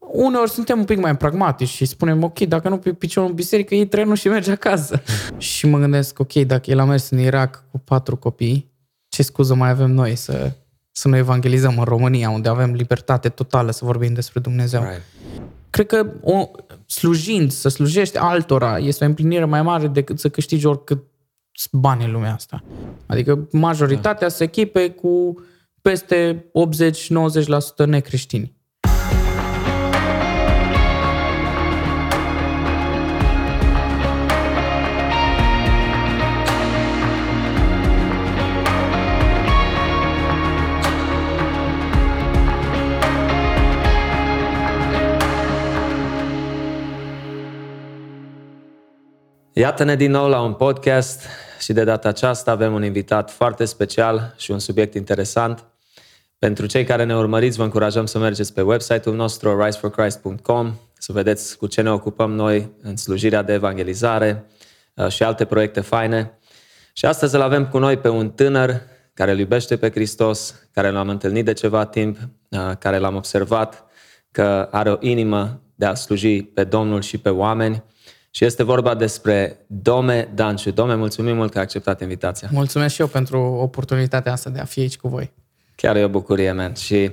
uneori suntem un pic mai pragmatici și spunem, ok, dacă nu pe piciorul în biserică, iei trenul și mergi acasă. și mă gândesc, ok, dacă el a mers în Irak cu patru copii, ce scuză mai avem noi să, să nu evangelizăm în România, unde avem libertate totală să vorbim despre Dumnezeu. Right. Cred că o, slujind, să slujești altora, este o împlinire mai mare decât să câștigi oricât bani în lumea asta. Adică majoritatea da. se echipe cu peste 80-90% necreștini. Iată-ne din nou la un podcast și de data aceasta avem un invitat foarte special și un subiect interesant. Pentru cei care ne urmăriți, vă încurajăm să mergeți pe website-ul nostru riseforchrist.com să vedeți cu ce ne ocupăm noi în slujirea de evangelizare uh, și alte proiecte faine. Și astăzi îl avem cu noi pe un tânăr care îl iubește pe Hristos, care l-am întâlnit de ceva timp, uh, care l-am observat că are o inimă de a sluji pe Domnul și pe oameni și este vorba despre Dome Danciu. Dome, mulțumim mult că ai acceptat invitația. Mulțumesc și eu pentru oportunitatea asta de a fi aici cu voi. Chiar e o bucurie, man. Și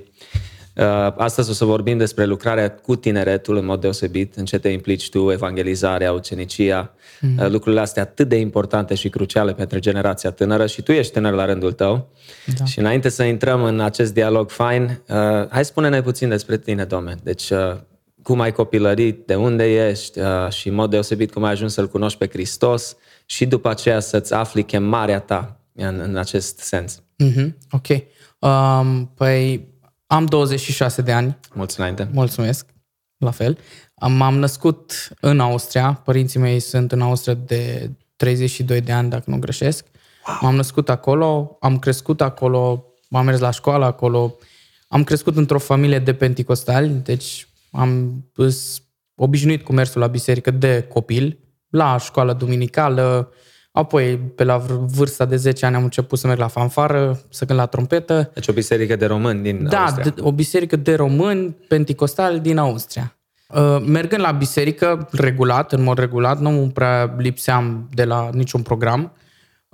uh, astăzi o să vorbim despre lucrarea cu tineretul în mod deosebit, în ce te implici tu, evangelizarea, ucenicia, mm-hmm. uh, lucrurile astea atât de importante și cruciale pentru generația tânără și tu ești tânăr la rândul tău. Da. Și înainte să intrăm în acest dialog fain, uh, hai spune-ne puțin despre tine, Dome. Deci, uh, cum ai copilărit, de unde ești uh, și în mod deosebit cum ai ajuns să-L cunoști pe Hristos și după aceea să-ți afli chemarea ta în, în acest sens. Mm-hmm. Ok. Um, păi am 26 de ani. Mulțumesc. Mulțumesc. La fel. M-am născut în Austria. Părinții mei sunt în Austria de 32 de ani, dacă nu greșesc. Wow. M-am născut acolo, am crescut acolo, am mers la școală acolo. Am crescut într-o familie de penticostali, deci am fost obișnuit cu mersul la biserică de copil, la școală duminicală, apoi pe la vârsta de 10 ani am început să merg la fanfară, să cânt la trompetă. Deci o biserică de români din da, Austria. Da, o biserică de români penticostali din Austria. Uh, mergând la biserică regulat, în mod regulat, nu prea lipseam de la niciun program,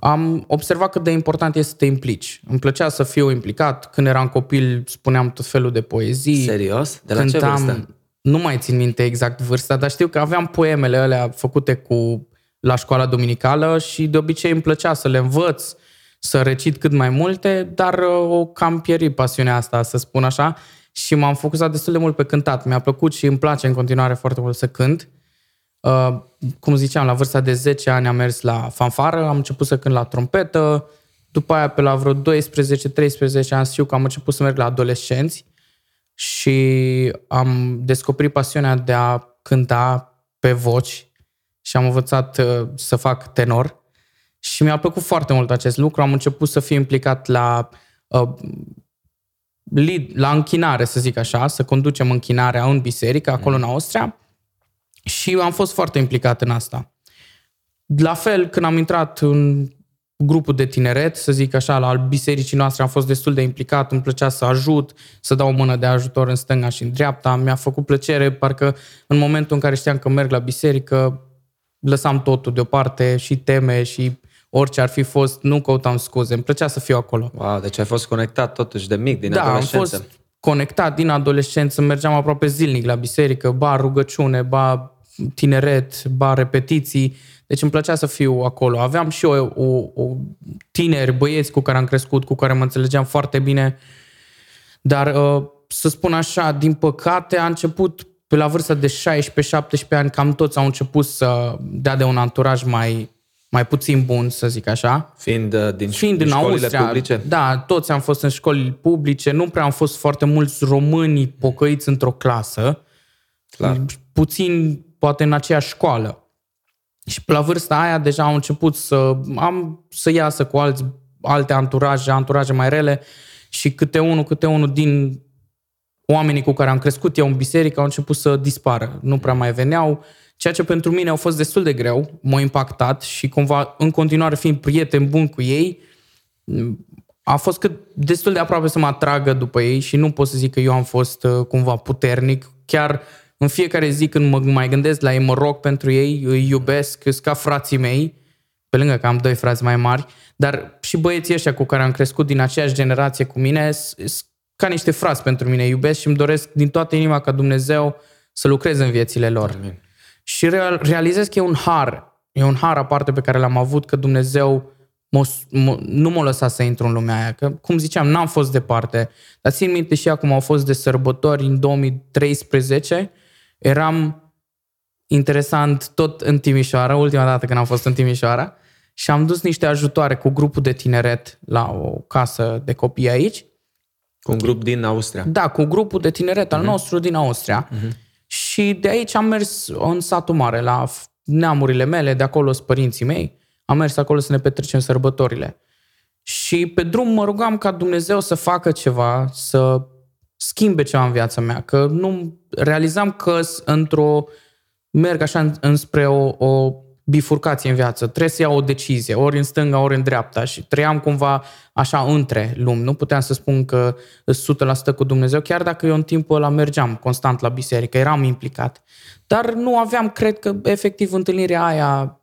am observat cât de important este să te implici. Îmi plăcea să fiu implicat. Când eram copil, spuneam tot felul de poezii. Serios? De la cântam, ce vârstă? Nu mai țin minte exact vârsta, dar știu că aveam poemele alea făcute cu la școala duminicală și de obicei îmi plăcea să le învăț, să recit cât mai multe, dar uh, o cam pierit pasiunea asta, să spun așa, și m-am focusat destul de mult pe cântat. Mi-a plăcut și îmi place în continuare foarte mult să cânt. Uh, cum ziceam, la vârsta de 10 ani am mers la fanfară, am început să cânt la trompetă, după aia pe la vreo 12-13 ani știu că am început să merg la adolescenți și am descoperit pasiunea de a cânta pe voci și am învățat uh, să fac tenor și mi-a plăcut foarte mult acest lucru. Am început să fiu implicat la uh, lead, la închinare, să zic așa, să conducem închinarea în biserică, acolo mm. în Austria și am fost foarte implicat în asta. La fel, când am intrat în grupul de tineret, să zic așa, la bisericii noastre am fost destul de implicat, îmi plăcea să ajut, să dau o mână de ajutor în stânga și în dreapta, mi-a făcut plăcere, parcă în momentul în care știam că merg la biserică, lăsam totul deoparte și teme și orice ar fi fost, nu căutam scuze, îmi plăcea să fiu acolo. Wow, deci ai fost conectat totuși de mic, din da, adolescență. am fost conectat din adolescență, mergeam aproape zilnic la biserică, ba rugăciune, ba tineret, ba repetiții, deci îmi plăcea să fiu acolo. Aveam și o, o, o tineri băieți cu care am crescut, cu care mă înțelegeam foarte bine, dar uh, să spun așa, din păcate a început pe la vârsta de 16-17 ani, cam toți au început să dea de un anturaj mai, mai puțin bun, să zic așa. Fiind uh, din, Fiind din, din Austria, publice? Da, toți am fost în școli publice, nu prea am fost foarte mulți români pocăiți într-o clasă. Clar. Puțin poate în aceeași școală. Și pe la vârsta aia deja au început să am să iasă cu alți, alte anturaje, anturaje mai rele și câte unul, câte unul din oamenii cu care am crescut eu în biserică au început să dispară. Nu prea mai veneau, ceea ce pentru mine au fost destul de greu, m-a impactat și cumva în continuare fiind prieten bun cu ei, a fost cât destul de aproape să mă atragă după ei și nu pot să zic că eu am fost uh, cumva puternic. Chiar în fiecare zi când mă mai gândesc la ei, mă rog pentru ei, îi iubesc, sunt ca frații mei, pe lângă că am doi frați mai mari, dar și băieții ăștia cu care am crescut din aceeași generație cu mine, sunt ca niște frați pentru mine, iubesc și îmi doresc din toată inima ca Dumnezeu să lucrez în viețile lor. Amin. Și realizez că e un har, e un har aparte pe care l-am avut, că Dumnezeu mă, mă, nu m-a lăsat să intru în lumea aia. Că, cum ziceam, n-am fost departe. Dar țin minte și acum au fost de sărbători în 2013. Eram interesant tot în Timișoara, ultima dată când am fost în Timișoara, și am dus niște ajutoare cu grupul de tineret la o casă de copii aici. Cu un grup din Austria? Da, cu grupul de tineret al uh-huh. nostru din Austria. Uh-huh. Și de aici am mers în satul mare, la neamurile mele, de acolo sunt părinții mei. Am mers acolo să ne petrecem sărbătorile. Și pe drum mă rugam ca Dumnezeu să facă ceva, să schimbe ceva în viața mea, că nu realizam că într-o merg așa înspre o, o bifurcație în viață. Trebuie să iau o decizie, ori în stânga, ori în dreapta și trăiam cumva așa între lumi. Nu puteam să spun că 100% cu Dumnezeu, chiar dacă eu în timpul ăla mergeam constant la biserică, eram implicat. Dar nu aveam, cred că, efectiv, întâlnirea aia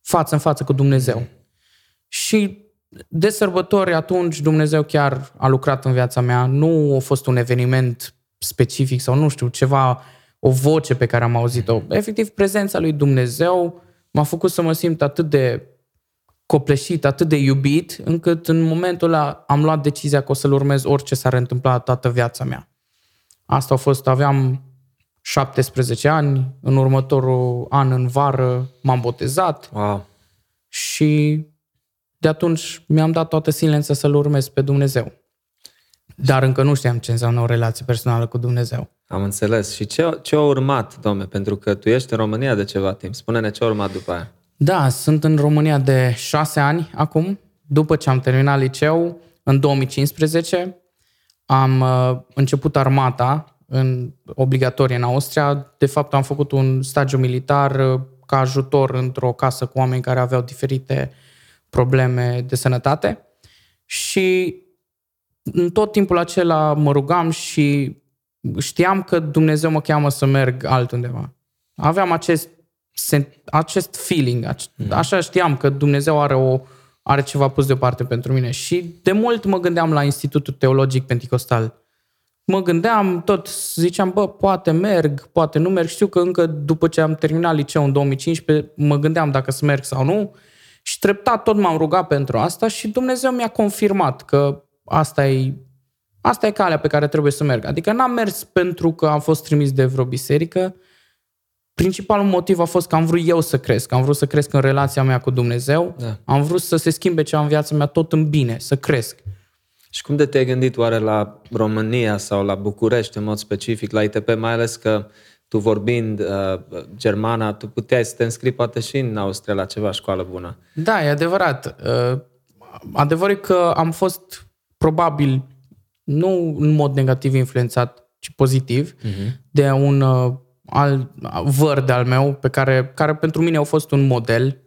față în față cu Dumnezeu. Și de sărbători atunci Dumnezeu chiar a lucrat în viața mea. Nu a fost un eveniment specific sau nu știu, ceva, o voce pe care am auzit-o. Efectiv, prezența lui Dumnezeu m-a făcut să mă simt atât de copleșit, atât de iubit, încât în momentul ăla am luat decizia că o să-L urmez orice s-ar întâmpla toată viața mea. Asta a fost, aveam 17 ani, în următorul an, în vară, m-am botezat wow. și de atunci mi-am dat toată silența să-L urmez pe Dumnezeu. Dar încă nu știam ce înseamnă o relație personală cu Dumnezeu. Am înțeles. Și ce, ce a urmat, domne? Pentru că tu ești în România de ceva timp. Spune-ne ce a urmat după aia. Da, sunt în România de șase ani acum. După ce am terminat liceu, în 2015, am uh, început armata în obligatorie în Austria. De fapt, am făcut un stagiu militar uh, ca ajutor într-o casă cu oameni care aveau diferite probleme de sănătate. Și în tot timpul acela mă rugam și știam că Dumnezeu mă cheamă să merg altundeva. Aveam acest, acest feeling, mm. așa știam că Dumnezeu are, o, are ceva pus deoparte pentru mine. Și de mult mă gândeam la Institutul Teologic Pentecostal. Mă gândeam, tot ziceam, bă, poate merg, poate nu merg. Știu că încă după ce am terminat liceu în 2015, mă gândeam dacă să merg sau nu. Și treptat tot m-am rugat pentru asta și Dumnezeu mi-a confirmat că asta e Asta e calea pe care trebuie să merg. Adică n-am mers pentru că am fost trimis de vreo biserică. Principalul motiv a fost că am vrut eu să cresc. Am vrut să cresc în relația mea cu Dumnezeu. Da. Am vrut să se schimbe ceva în viața mea tot în bine, să cresc. Și cum de te-ai gândit oare la România sau la București în mod specific, la ITP, mai ales că tu vorbind uh, germana, tu puteai să te înscrii poate și în Austria la ceva școală bună. Da, e adevărat. Uh, adevărul că am fost probabil nu în mod negativ influențat, ci pozitiv, uh-huh. de un uh, al, văr de al meu, pe care, care pentru mine au fost un model.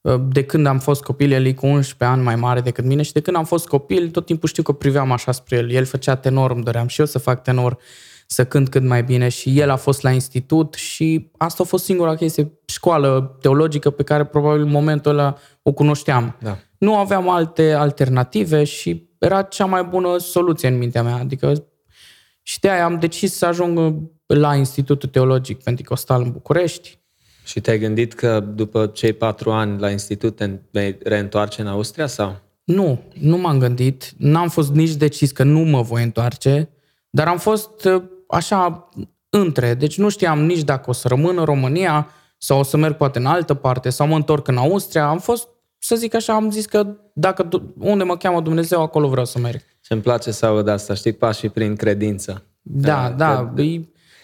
Uh, de când am fost copil, el e cu 11 ani mai mare decât mine și de când am fost copil, tot timpul știu că priveam așa spre el. El făcea tenor, îmi doream și eu să fac tenor, să cânt cât mai bine și el a fost la institut și asta a fost singura chestie, școală teologică pe care probabil în momentul ăla o cunoșteam. Da. Nu aveam alte alternative și era cea mai bună soluție în mintea mea. Adică și de aia am decis să ajung la Institutul Teologic Pentecostal în București. Și te-ai gândit că după cei patru ani la institut te vei reîntoarce în Austria sau? Nu, nu m-am gândit. N-am fost nici decis că nu mă voi întoarce, dar am fost uh, așa între. Deci nu știam nici dacă o să rămân în România sau o să merg poate în altă parte sau mă întorc în Austria. Am fost să zic așa, am zis că dacă unde mă cheamă Dumnezeu, acolo vreau să merg. Și îmi place să aud asta, știi, pașii prin credință. Da, da. da.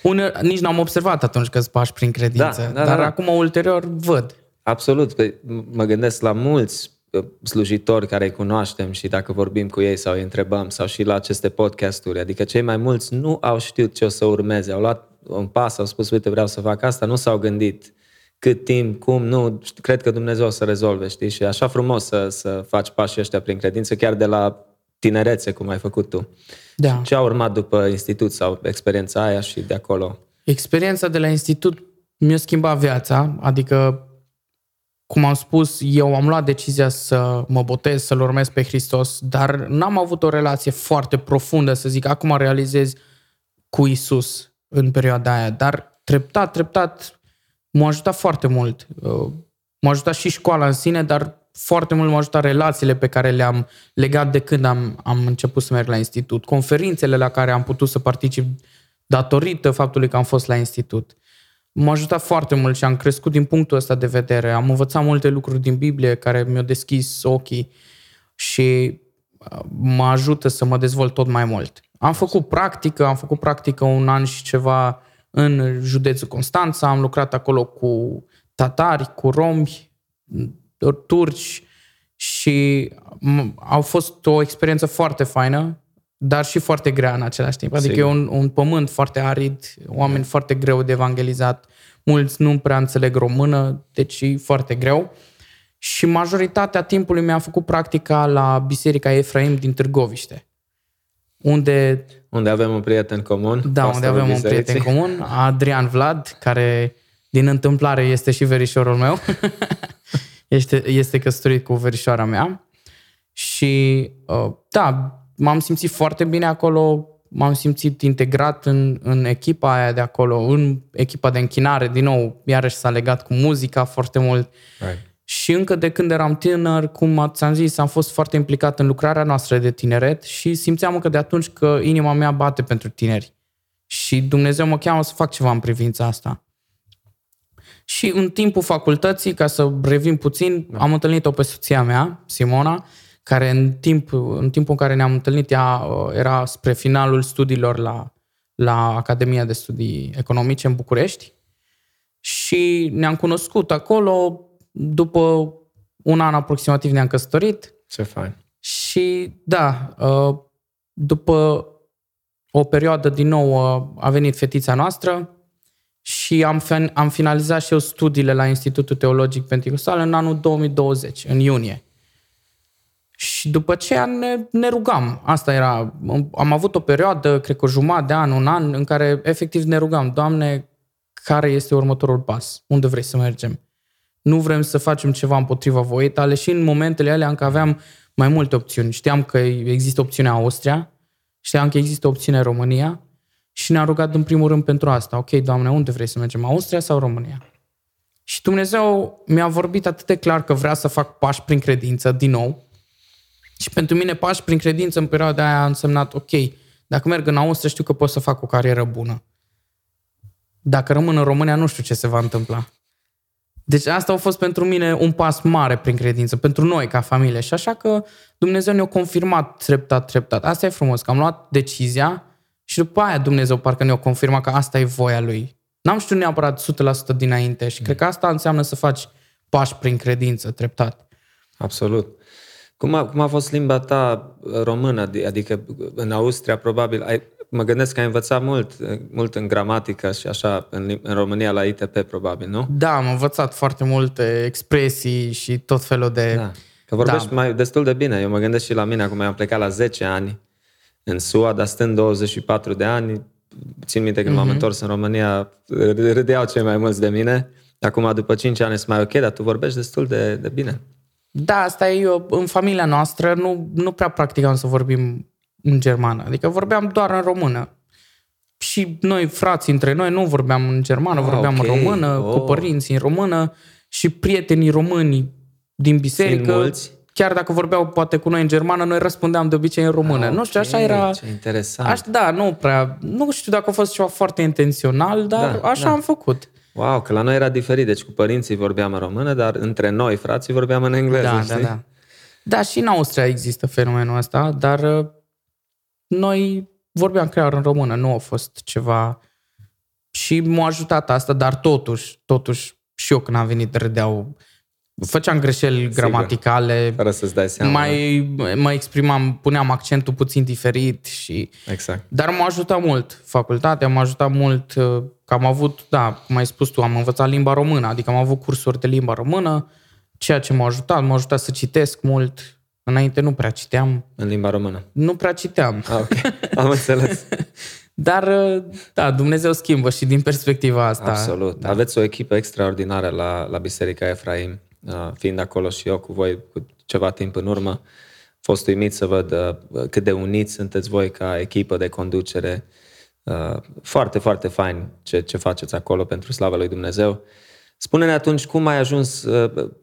Une, nici n-am observat atunci că pași prin credință, da, da, dar da, da. acum ulterior văd. Absolut. Păi, mă gândesc la mulți uh, slujitori care îi cunoaștem și dacă vorbim cu ei sau îi întrebăm sau și la aceste podcasturi, adică cei mai mulți nu au știut ce o să urmeze, au luat un pas, au spus, uite, vreau să fac asta, nu s-au gândit cât timp, cum, nu, cred că Dumnezeu o să rezolve, știi? Și așa frumos să, să faci pașii ăștia prin credință, chiar de la tinerețe, cum ai făcut tu. Da. Ce a urmat după institut sau experiența aia și de acolo? Experiența de la institut mi-a schimbat viața, adică, cum am spus, eu am luat decizia să mă botez, să-L urmez pe Hristos, dar n-am avut o relație foarte profundă, să zic, acum realizez cu Isus în perioada aia, dar treptat, treptat m-a ajutat foarte mult. Uh, M-a ajutat și școala în sine, dar foarte mult m-a ajutat relațiile pe care le-am legat de când am, am început să merg la institut, conferințele la care am putut să particip datorită faptului că am fost la institut. M-a ajutat foarte mult și am crescut din punctul ăsta de vedere. Am învățat multe lucruri din Biblie care mi-au deschis ochii și uh, mă ajută să mă dezvolt tot mai mult. Am făcut practică, am făcut practică un an și ceva în județul Constanța, am lucrat acolo cu tatari, cu romi, turci și au fost o experiență foarte faină, dar și foarte grea în același timp. Adică Sigur. e un, un pământ foarte arid, oameni mm. foarte greu de evangelizat, mulți nu prea înțeleg română, deci e foarte greu. Și majoritatea timpului mi-am făcut practica la Biserica Efraim din Târgoviște, unde... Unde avem un prieten comun. Da, unde avem bisericii. un prieten comun, Adrian Vlad, care din întâmplare este și verișorul meu. este, este căsătorit cu verișoara mea. Și uh, da, m-am simțit foarte bine acolo, m-am simțit integrat în, în echipa aia de acolo, în echipa de închinare, din nou, iarăși s-a legat cu muzica foarte mult. Right. Și încă de când eram tânăr, cum ți-am zis, am fost foarte implicat în lucrarea noastră de tineret și simțeam încă de atunci că inima mea bate pentru tineri. Și Dumnezeu mă cheamă să fac ceva în privința asta. Și în timpul facultății, ca să revin puțin, da. am întâlnit-o pe soția mea, Simona, care în, timp, în timpul în care ne-am întâlnit, ea uh, era spre finalul studiilor la, la Academia de Studii Economice în București. Și ne-am cunoscut acolo, după un an aproximativ ne-am căsătorit. Ce fain. Și da, uh, după o perioadă din nou uh, a venit fetița noastră, și am, am finalizat și eu studiile la Institutul Teologic Pentecostal în anul 2020, în iunie. Și după aceea ne, ne rugam. Asta era. Am avut o perioadă, cred că o jumătate de an, un an, în care efectiv ne rugam. Doamne, care este următorul pas? Unde vrei să mergem? Nu vrem să facem ceva împotriva voiei tale și în momentele alea încă aveam mai multe opțiuni. Știam că există opțiunea Austria, știam că există opțiunea România și ne-a rugat în primul rând pentru asta. Ok, Doamne, unde vrei să mergem? Austria sau România? Și Dumnezeu mi-a vorbit atât de clar că vrea să fac pași prin credință, din nou. Și pentru mine pași prin credință în perioada aia a însemnat, ok, dacă merg în Austria știu că pot să fac o carieră bună. Dacă rămân în România nu știu ce se va întâmpla. Deci asta a fost pentru mine un pas mare prin credință, pentru noi ca familie. Și așa că Dumnezeu ne-a confirmat treptat, treptat. Asta e frumos, că am luat decizia și după aia Dumnezeu parcă ne-a confirmat că asta e voia Lui. N-am știut neapărat 100% dinainte și mm. cred că asta înseamnă să faci pași prin credință, treptat. Absolut. Cum a, cum a fost limba ta română? Adică în Austria probabil ai, mă gândesc că ai învățat mult, mult în gramatică și așa, în, în România la ITP probabil, nu? Da, am învățat foarte multe expresii și tot felul de... Da. Că vorbești da. mai destul de bine. Eu mă gândesc și la mine, acum am plecat la 10 ani în SUA, dar stând 24 de ani, țin minte când mm-hmm. m-am mhm. întors în România, râdeau cei mai mulți de mine. Acum, după 5 ani, sunt mai ok, dar tu vorbești destul de, de bine. Da, asta e eu. În familia noastră nu, nu prea practicam să vorbim în germană. Adică vorbeam doar în română. Și noi, frații între noi, nu vorbeam în germană, ah, vorbeam okay. în română, oh. cu părinții în română și prietenii români din biserică. mulți? chiar dacă vorbeau poate cu noi în germană, noi răspundeam de obicei în română. Ah, okay. Nu știu, așa era... Ce interesant. Aș, da, nu prea... Nu știu dacă a fost ceva foarte intențional, dar da, așa da. am făcut. Wow, că la noi era diferit. Deci cu părinții vorbeam în română, dar între noi, frații, vorbeam în engleză, da, știi? Da, da. Da, și în Austria există fenomenul ăsta, dar uh, noi vorbeam chiar în română, nu a fost ceva... Și m-a ajutat asta, dar totuși, totuși, și eu când am venit râdeau făceam greșeli Sigur. gramaticale. Fără să-ți dai seama. Mai, mai exprimam, puneam accentul puțin diferit și... Exact. Dar m-a ajutat mult facultatea, m-a ajutat mult uh, că am avut, da, cum ai spus tu, am învățat limba română, adică am avut cursuri de limba română, ceea ce m-a ajutat, m-a ajutat să citesc mult, Înainte nu prea citeam. În limba română? Nu prea citeam. Ah, ok, am înțeles. Dar, da, Dumnezeu schimbă și din perspectiva asta. Absolut. Da. Aveți o echipă extraordinară la, la Biserica Efraim, uh, fiind acolo și eu cu voi cu ceva timp în urmă. Fost uimit să văd uh, cât de uniți sunteți voi ca echipă de conducere. Uh, foarte, foarte fain ce, ce faceți acolo pentru slava lui Dumnezeu. Spune-ne atunci cum ai ajuns,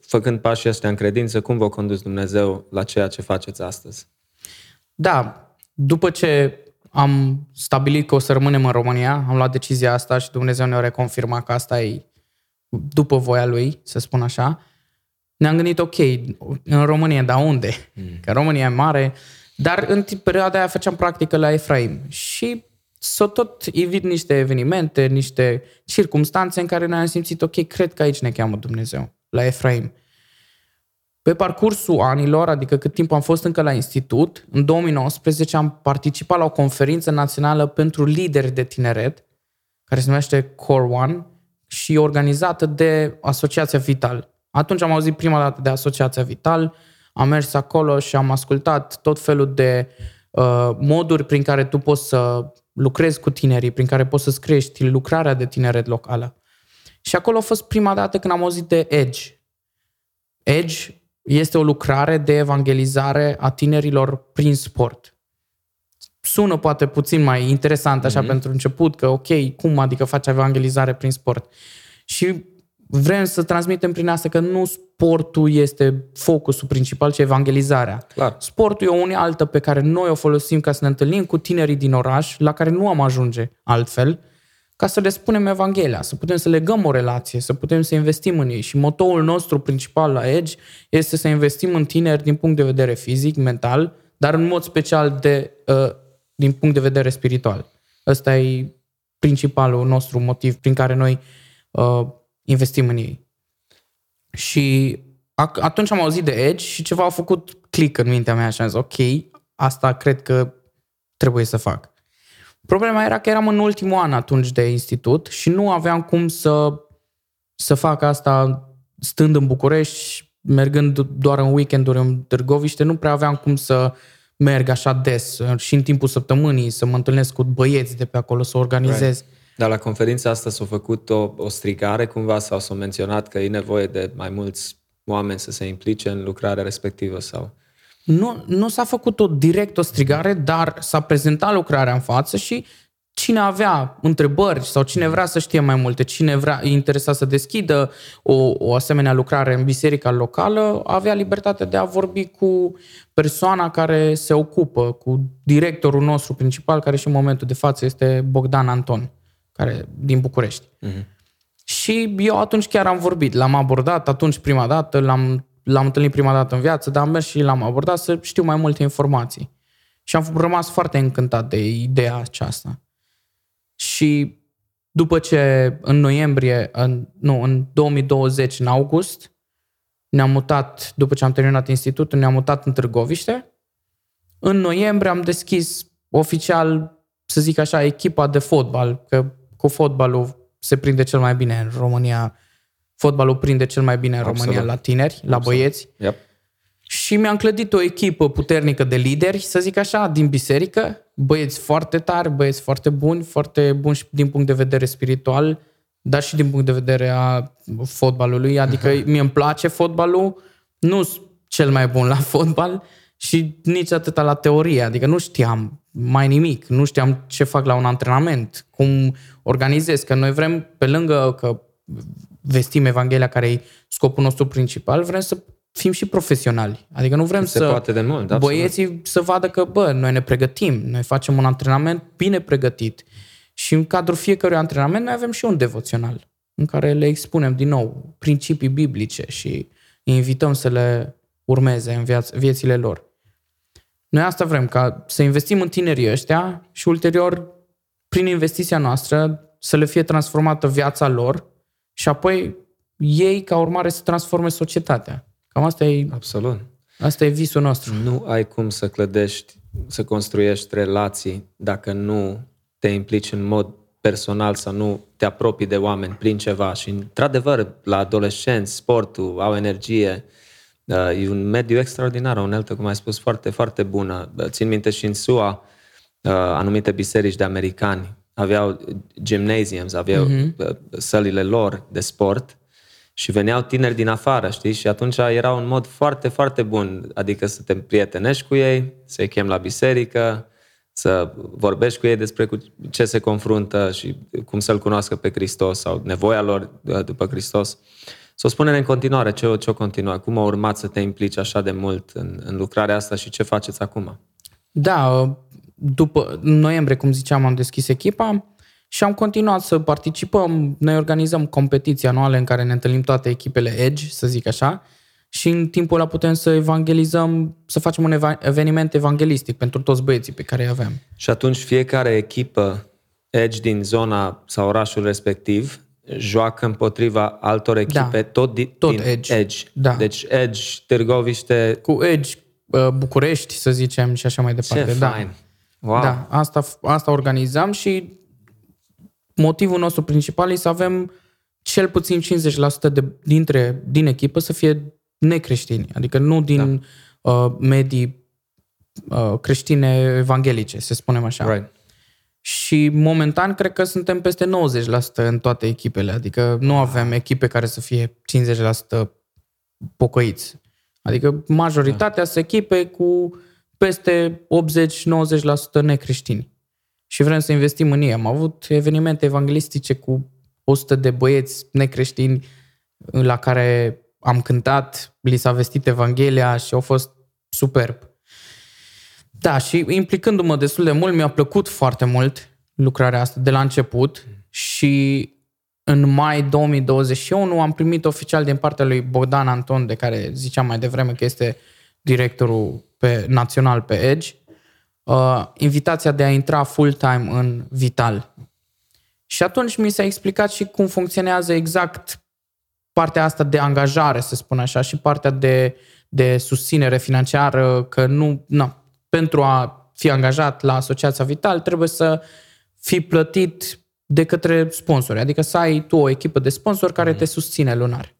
făcând pașii ăștia în credință, cum vă condus Dumnezeu la ceea ce faceți astăzi? Da, după ce am stabilit că o să rămânem în România, am luat decizia asta și Dumnezeu ne-a reconfirmat că asta e după voia lui, să spun așa. Ne-am gândit, ok, în România, dar unde? Mm. Că România e mare, dar în perioada aia făceam practică la Efraim și s-au tot evit niște evenimente, niște circumstanțe în care noi am simțit, ok, cred că aici ne cheamă Dumnezeu, la Efraim. Pe parcursul anilor, adică cât timp am fost încă la institut, în 2019 am participat la o conferință națională pentru lideri de tineret, care se numește Core One și organizată de Asociația Vital. Atunci am auzit prima dată de Asociația Vital, am mers acolo și am ascultat tot felul de uh, moduri prin care tu poți să lucrezi cu tinerii, prin care poți să-ți crești lucrarea de tineret locală. Și acolo a fost prima dată când am auzit de Edge. Edge este o lucrare de evangelizare a tinerilor prin sport. Sună poate puțin mai interesant așa mm-hmm. pentru început, că ok, cum adică faci evangelizare prin sport? Și vrem să transmitem prin asta că nu sportul este focusul principal, ci evangelizarea. Clar. Sportul e o unealtă pe care noi o folosim ca să ne întâlnim cu tinerii din oraș, la care nu am ajunge altfel, ca să le spunem Evanghelia, să putem să legăm o relație, să putem să investim în ei. Și motoul nostru principal la Edge este să investim în tineri din punct de vedere fizic, mental, dar în mod special de, uh, din punct de vedere spiritual. Ăsta e principalul nostru motiv prin care noi uh, investim în ei. Și atunci am auzit de Edge și ceva a făcut click în mintea mea și am zis, ok, asta cred că trebuie să fac. Problema era că eram în ultimul an atunci de institut și nu aveam cum să, să fac asta stând în București, mergând doar în weekenduri în Târgoviște, nu prea aveam cum să merg așa des și în timpul săptămânii să mă întâlnesc cu băieți de pe acolo, să organizez. Right. Dar la conferința asta s-a făcut o, o strigare cumva sau s-a menționat că e nevoie de mai mulți oameni să se implice în lucrarea respectivă sau... Nu, nu s-a făcut o direct o strigare, dar s-a prezentat lucrarea în față și cine avea întrebări sau cine vrea să știe mai multe, cine vrea interesa să deschidă o, o asemenea lucrare în biserica locală, avea libertatea de a vorbi cu persoana care se ocupă, cu directorul nostru principal, care și în momentul de față este Bogdan Anton, care din București. Uh-huh. Și eu atunci chiar am vorbit, l-am abordat atunci prima dată, l-am l-am întâlnit prima dată în viață, dar am mers și l-am abordat să știu mai multe informații. Și am rămas foarte încântat de ideea aceasta. Și după ce în noiembrie, în, nu, în 2020, în august, ne-am mutat, după ce am terminat institutul, ne-am mutat în Târgoviște. În noiembrie am deschis oficial, să zic așa, echipa de fotbal, că cu fotbalul se prinde cel mai bine în România fotbalul prinde cel mai bine în Absolut. România la tineri, la Absolut. băieți. Yep. Și mi-am clădit o echipă puternică de lideri, să zic așa, din biserică, băieți foarte tari, băieți foarte buni, foarte buni și din punct de vedere spiritual, dar și din punct de vedere a fotbalului. Adică uh-huh. mie îmi place fotbalul, nu sunt cel mai bun la fotbal și nici atâta la teorie. Adică nu știam mai nimic, nu știam ce fac la un antrenament, cum organizez, că noi vrem, pe lângă că vestim Evanghelia care e scopul nostru principal, vrem să fim și profesionali. Adică nu vrem Se să poate de mult, băieții absolut. să vadă că, bă, noi ne pregătim, noi facem un antrenament bine pregătit. Și în cadrul fiecărui antrenament noi avem și un devoțional în care le expunem din nou principii biblice și îi invităm să le urmeze în viaț- viețile lor. Noi asta vrem, ca să investim în tinerii ăștia și ulterior, prin investiția noastră, să le fie transformată viața lor și apoi ei, ca urmare, să transforme societatea. Cam asta e... Absolut. Asta e visul nostru. Nu ai cum să clădești, să construiești relații dacă nu te implici în mod personal sau nu te apropii de oameni prin ceva. Și, într-adevăr, la adolescenți, sportul, au energie, Uh, e un mediu extraordinar, o uneltă, cum ai spus, foarte, foarte bună. Uh, țin minte și în SUA, uh, anumite biserici de americani aveau gymnasiums, aveau uh-huh. sălile lor de sport și veneau tineri din afară, știi? Și atunci era un mod foarte, foarte bun, adică să te prietenești cu ei, să-i chem la biserică, să vorbești cu ei despre cu ce se confruntă și cum să-L cunoască pe Hristos sau nevoia lor după Hristos. Să o spune în continuare, ce o, ce o continua, cum a urmat să te implici așa de mult în, în lucrarea asta și ce faceți acum? Da, după noiembrie, cum ziceam, am deschis echipa și am continuat să participăm. Noi organizăm competiții anuale în care ne întâlnim toate echipele Edge, să zic așa, și în timpul ăla putem să evangelizăm, să facem un eveniment evanghelistic pentru toți băieții pe care îi avem. Și atunci fiecare echipă Edge din zona sau orașul respectiv joacă împotriva altor echipe, da, tot, din, tot Edge. Edge. Da. Deci Edge, Târgoviște... Cu Edge, București, să zicem, și așa mai departe. Ce da. fain! Wow. Da, asta, asta organizăm și motivul nostru principal e să avem cel puțin 50% de, dintre, din echipă să fie necreștini, adică nu din da. uh, medii uh, creștine evanghelice, să spunem așa. Right. Și momentan cred că suntem peste 90% în toate echipele, adică nu avem echipe care să fie 50% pocăiți. Adică majoritatea da. sunt echipe cu peste 80-90% necreștini. Și vrem să investim în ei. Am avut evenimente evanghelistice cu 100 de băieți necreștini la care am cântat, li s-a vestit Evanghelia și au fost superb. Da, și implicându-mă destul de mult, mi-a plăcut foarte mult lucrarea asta de la început și în mai 2021 am primit oficial din partea lui Bogdan Anton, de care ziceam mai devreme că este directorul pe, național pe Edge, uh, invitația de a intra full-time în Vital. Și atunci mi s-a explicat și cum funcționează exact partea asta de angajare, să spun așa, și partea de, de susținere financiară, că nu, na, pentru a fi angajat la Asociația Vital trebuie să fii plătit de către sponsori, adică să ai tu o echipă de sponsori care mm. te susține lunar.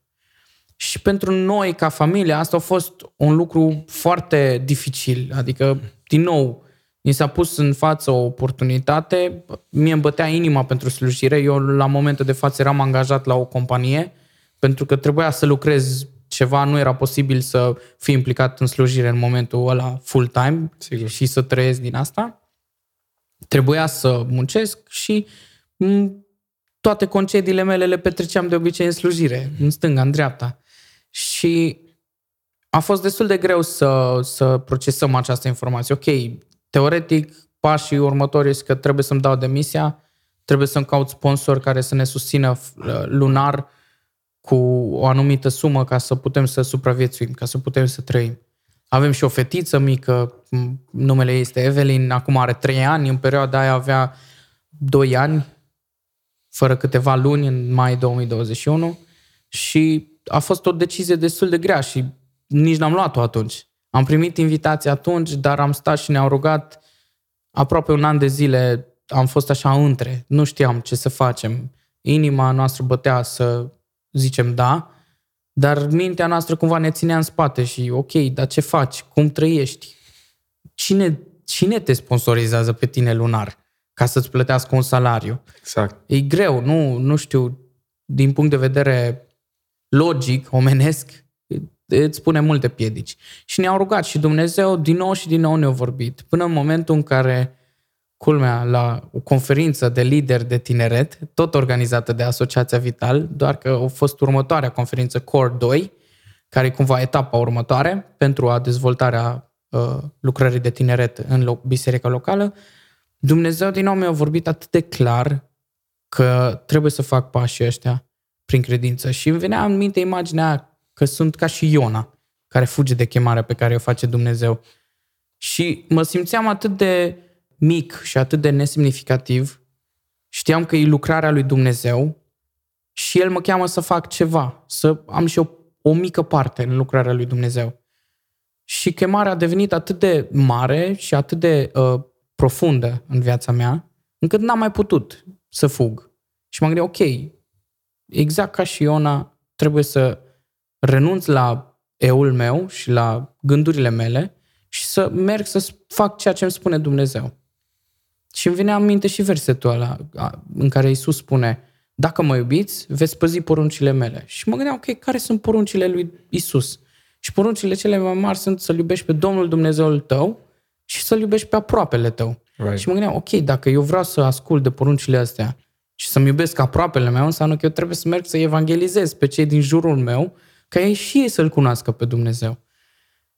Și pentru noi, ca familie, asta a fost un lucru foarte dificil. Adică, din nou, mi s-a pus în față o oportunitate, mie îmi bătea inima pentru slujire. Eu, la momentul de față, eram angajat la o companie pentru că trebuia să lucrez ceva, nu era posibil să fiu implicat în slujire în momentul ăla full-time Sigur. și să trăiesc din asta. Trebuia să muncesc și toate concediile mele le petreceam de obicei în slujire, în stânga, în dreapta. Și a fost destul de greu să, să procesăm această informație. Ok, teoretic, pașii următori este că trebuie să-mi dau demisia, trebuie să-mi caut sponsor care să ne susțină uh, lunar cu o anumită sumă ca să putem să supraviețuim, ca să putem să trăim. Avem și o fetiță mică, numele ei este Evelyn, acum are 3 ani, în perioada aia avea 2 ani, fără câteva luni, în mai 2021 și a fost o decizie destul de grea și nici n-am luat-o atunci. Am primit invitații atunci, dar am stat și ne-au rugat aproape un an de zile, am fost așa între, nu știam ce să facem. Inima noastră bătea să zicem da, dar mintea noastră cumva ne ținea în spate și ok, dar ce faci? Cum trăiești? Cine, cine te sponsorizează pe tine lunar ca să-ți plătească un salariu? Exact. E greu, nu, nu știu, din punct de vedere logic, omenesc, îți pune multe piedici. Și ne-au rugat și Dumnezeu din nou și din nou ne-a vorbit. Până în momentul în care culmea, la o conferință de lideri de tineret, tot organizată de Asociația Vital, doar că a fost următoarea conferință Core 2, care e cumva etapa următoare pentru a dezvoltarea uh, lucrării de tineret în lo- biserica locală. Dumnezeu din nou mi-a vorbit atât de clar că trebuie să fac pașii ăștia prin credință și îmi venea în minte imaginea că sunt ca și Iona, care fuge de chemarea pe care o face Dumnezeu. Și mă simțeam atât de mic și atât de nesemnificativ, știam că e lucrarea lui Dumnezeu și El mă cheamă să fac ceva, să am și o, o mică parte în lucrarea lui Dumnezeu. Și chemarea a devenit atât de mare și atât de uh, profundă în viața mea, încât n-am mai putut să fug. Și m-am gândit, ok, exact ca și Iona, trebuie să renunț la eul meu și la gândurile mele și să merg să fac ceea ce îmi spune Dumnezeu. Și îmi vine aminte și versetul ăla în care Isus spune, dacă mă iubiți, veți păzi poruncile mele. Și mă gândeam, ok, care sunt poruncile lui Isus? Și poruncile cele mai mari sunt să-L iubești pe Domnul Dumnezeul tău și să-L iubești pe aproapele tău. Right. Și mă gândeam, ok, dacă eu vreau să ascult de poruncile astea și să-mi iubesc aproapele meu, înseamnă că eu trebuie să merg să evangelizez pe cei din jurul meu, ca ei și ei să-L cunoască pe Dumnezeu.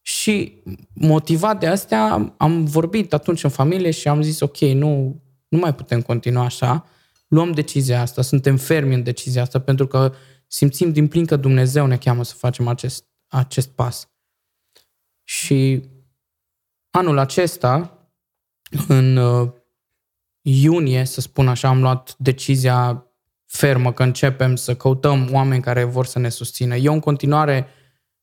Și motivat de astea am vorbit atunci în familie și am zis, ok, nu, nu mai putem continua așa, luăm decizia asta, suntem fermi în decizia asta pentru că simțim din plin că Dumnezeu ne cheamă să facem acest, acest pas. Și anul acesta, în uh, iunie, să spun așa, am luat decizia fermă că începem să căutăm oameni care vor să ne susțină. Eu în continuare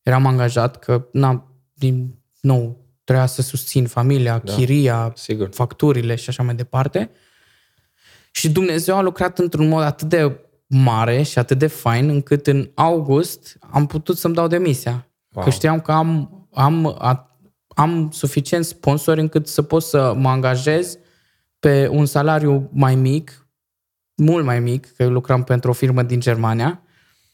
eram angajat că n-am, din nou trebuia să susțin familia, da, chiria, sigur. facturile și așa mai departe. Și Dumnezeu a lucrat într-un mod atât de mare și atât de fain încât în august am putut să-mi dau demisia. Wow. Că știam că am, am, am suficient sponsori încât să pot să mă angajez pe un salariu mai mic, mult mai mic, că eu lucram pentru o firmă din Germania,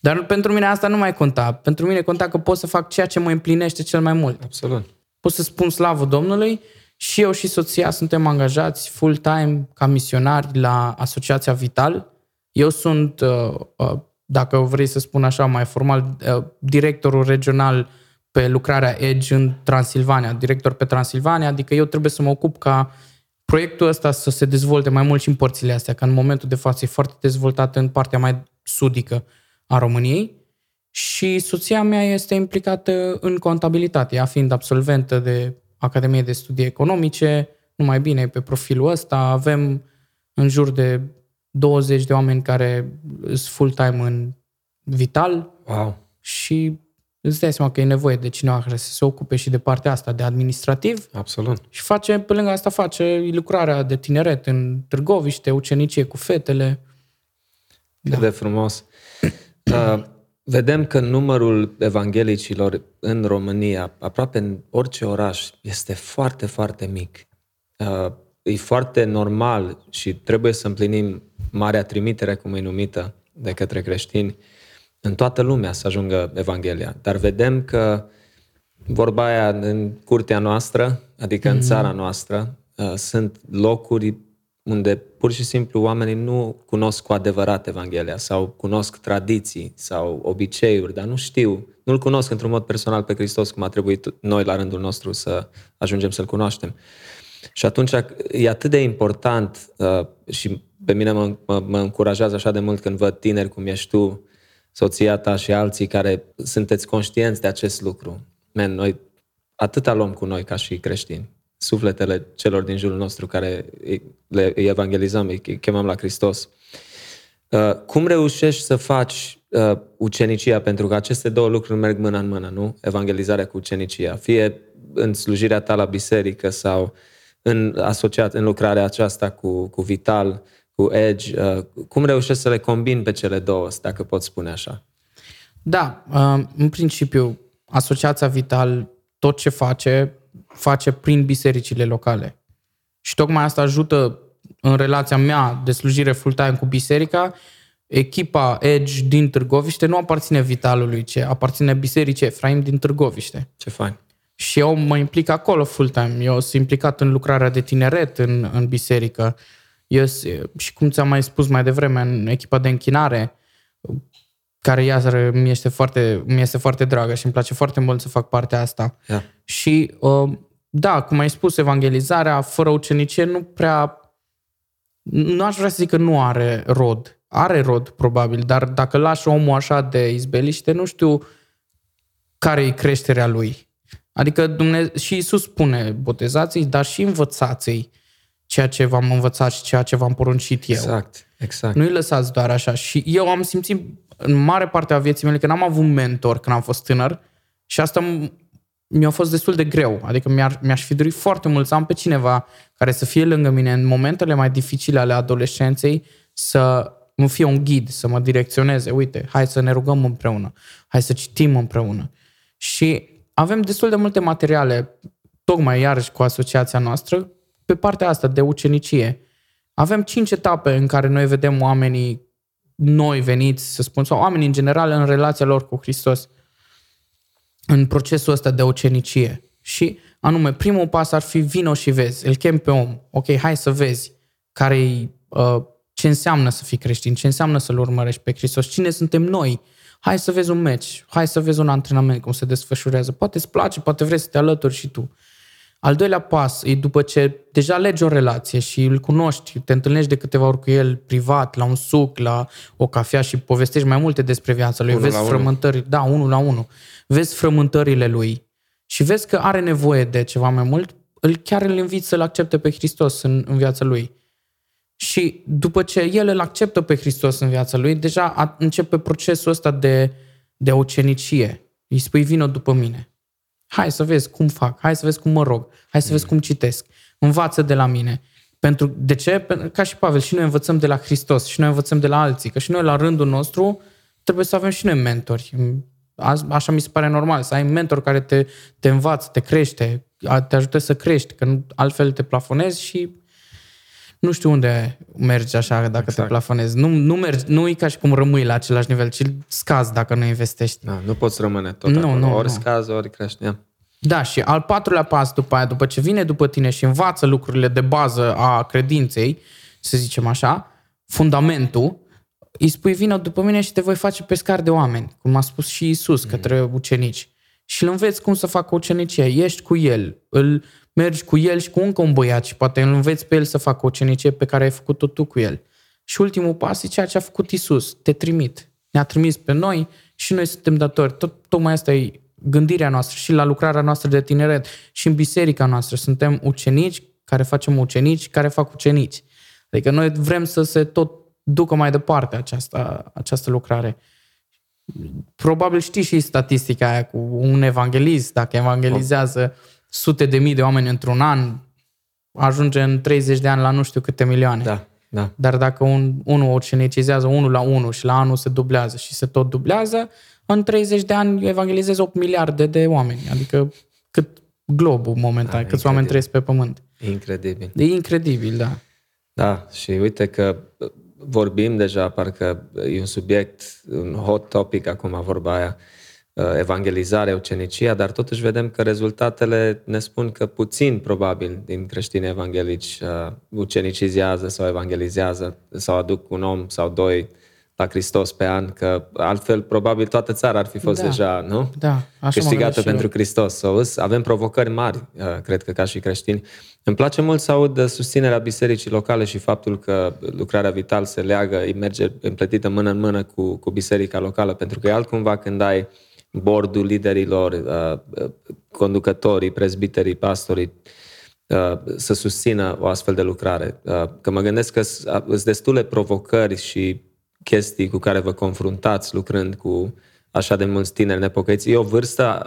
dar pentru mine asta nu mai conta. Pentru mine conta că pot să fac ceea ce mă împlinește cel mai mult. Absolut. Pot să spun slavă Domnului și eu și soția suntem angajați full-time ca misionari la Asociația Vital. Eu sunt, uh, uh, dacă vrei să spun așa mai formal, uh, directorul regional pe lucrarea Edge în Transilvania, director pe Transilvania, adică eu trebuie să mă ocup ca proiectul ăsta să se dezvolte mai mult și în părțile astea, că în momentul de față e foarte dezvoltat în partea mai sudică a României și soția mea este implicată în contabilitate, ea fiind absolventă de Academie de Studii Economice, numai bine pe profilul ăsta, avem în jur de 20 de oameni care sunt full-time în Vital wow. și îți dai seama că e nevoie de cineva care să se ocupe și de partea asta de administrativ. Absolut. Și face, pe lângă asta face lucrarea de tineret în Târgoviște, ucenicie cu fetele. Cât da. de frumos. Uh, vedem că numărul evanghelicilor în România, aproape în orice oraș, este foarte, foarte mic. Uh, e foarte normal și trebuie să împlinim marea trimitere, cum e numită de către creștini, în toată lumea să ajungă Evanghelia. Dar vedem că vorba aia în curtea noastră, adică mm-hmm. în mhm. țara noastră, uh, sunt locuri unde pur și simplu oamenii nu cunosc cu adevărat Evanghelia sau cunosc tradiții sau obiceiuri, dar nu știu, nu-L cunosc într-un mod personal pe Hristos cum a trebuit noi la rândul nostru să ajungem să-L cunoaștem. Și atunci e atât de important uh, și pe mine mă, mă, mă încurajează așa de mult când văd tineri cum ești tu, soția ta și alții care sunteți conștienți de acest lucru. Men, noi atâta luăm cu noi ca și creștini sufletele celor din jurul nostru care le evangelizăm, îi chemăm la Hristos. Uh, cum reușești să faci uh, ucenicia? Pentru că aceste două lucruri merg mână în mână, nu? Evangelizarea cu ucenicia. Fie în slujirea ta la biserică sau în asociat în lucrarea aceasta cu, cu Vital, cu Edge. Uh, cum reușești să le combini pe cele două, dacă pot spune așa? Da, în principiu, Asociația Vital, tot ce face, face prin bisericile locale. Și tocmai asta ajută în relația mea de slujire full-time cu biserica, echipa Edge din Târgoviște nu aparține Vitalului, ci aparține bisericii Efraim din Târgoviște. Ce fain. Și eu mă implic acolo full-time. Eu sunt implicat în lucrarea de tineret în, în biserică. Eu, și cum ți-am mai spus mai devreme, în echipa de închinare, care iar mi este foarte, mi este foarte dragă și îmi place foarte mult să fac partea asta. Yeah. Și uh, da, cum ai spus, evangelizarea fără ucenicie nu prea nu aș vrea să zic că nu are rod. Are rod, probabil, dar dacă lași omul așa de izbeliște, nu știu care e creșterea lui. Adică Dumnezeu, și Isus spune, botezați-i, dar și învățați-i ceea ce v-am învățat și ceea ce v-am poruncit eu. Exact, exact. Nu-i lăsați doar așa. Și eu am simțit în mare parte a vieții mele că n-am avut mentor când am fost tânăr și asta mi-a fost destul de greu. Adică mi-ar, mi-aș fi dorit foarte mult să am pe cineva care să fie lângă mine în momentele mai dificile ale adolescenței, să nu fie un ghid, să mă direcționeze. Uite, hai să ne rugăm împreună, hai să citim împreună. Și avem destul de multe materiale, tocmai iarăși cu asociația noastră, pe partea asta de ucenicie. Avem cinci etape în care noi vedem oamenii noi veniți, să spun, sau oamenii în general în relația lor cu Hristos în procesul ăsta de ucenicie. Și anume, primul pas ar fi vino și vezi, îl chem pe om. Ok, hai să vezi care uh, ce înseamnă să fii creștin, ce înseamnă să-L urmărești pe Hristos, cine suntem noi. Hai să vezi un meci, hai să vezi un antrenament, cum se desfășurează. Poate îți place, poate vrei să te alături și tu. Al doilea pas e după ce deja legi o relație și îl cunoști, te întâlnești de câteva ori cu el privat, la un suc, la o cafea și povestești mai multe despre viața lui. Unul vezi la frământări, unul. da, unul la unul. Vezi frământările lui și vezi că are nevoie de ceva mai mult, îl chiar îl inviți să-l accepte pe Hristos în, în viața lui. Și după ce el îl acceptă pe Hristos în viața lui, deja începe procesul ăsta de, de ucenicie. Îi spui, vină după mine. Hai să vezi cum fac, hai să vezi cum mă rog, hai să vezi cum citesc. Învață de la mine. Pentru, de ce? Ca și Pavel, și noi învățăm de la Hristos, și noi învățăm de la alții, că și noi la rândul nostru trebuie să avem și noi mentori. Așa mi se pare normal, să ai un mentor care te, te învață, te crește, te ajută să crești, că altfel te plafonezi și nu știu unde mergi așa dacă exact. te plafonezi. Nu, nu, mergi, nu e ca și cum rămâi la același nivel, ci scazi dacă nu investești. Da, nu poți rămâne tot nu, acolo. Nu, ori nu. scazi, ori crești. Yeah. Da, și al patrulea pas după aia, după ce vine după tine și învață lucrurile de bază a credinței, să zicem așa, fundamentul, îi spui vină după mine și te voi face pescar de oameni, cum a spus și Isus mm. către ucenici. Și îl înveți cum să facă ucenicia. Ești cu el, îl mergi cu el și cu încă un băiat și poate îl înveți pe el să facă o cenicie pe care ai făcut-o tu cu el. Și ultimul pas e ceea ce a făcut Isus. Te trimit. Ne-a trimis pe noi și noi suntem datori. Tot, tocmai asta e gândirea noastră și la lucrarea noastră de tineret și în biserica noastră. Suntem ucenici care facem ucenici care fac ucenici. Adică noi vrem să se tot ducă mai departe această, această lucrare. Probabil știi și statistica aia cu un evanghelist, dacă evangelizează sute de mii de oameni într-un an, ajunge în 30 de ani la nu știu câte milioane. Da, da. Dar dacă un, unul ucenicizează unul la unul și la anul se dublează și se tot dublează, în 30 de ani evangelizezi 8 miliarde de oameni. Adică cât globul momentan, da, câți oameni trăiesc pe pământ. Incredibil. E incredibil, da. Da, și uite că vorbim deja, parcă e un subiect, un hot topic acum vorba aia, Uh, evangelizarea, ucenicia, dar totuși vedem că rezultatele ne spun că puțin, probabil, din creștini evanghelici uh, ucenicizează sau evangelizează sau aduc un om sau doi la Hristos pe an, că altfel probabil toată țara ar fi fost da. deja, nu? Da, așa Câștigată pentru eu. Hristos. So, avem provocări mari, uh, cred că ca și creștini. Îmi place mult să aud susținerea bisericii locale și faptul că lucrarea vital se leagă, merge împletită mână în mână cu, cu biserica locală, pentru că e altcumva când ai bordul liderilor, uh, conducătorii, prezbiterii, pastorii, uh, să susțină o astfel de lucrare. Uh, că mă gândesc că sunt destule provocări și chestii cu care vă confruntați lucrând cu așa de mulți tineri nepocăiți. E o vârstă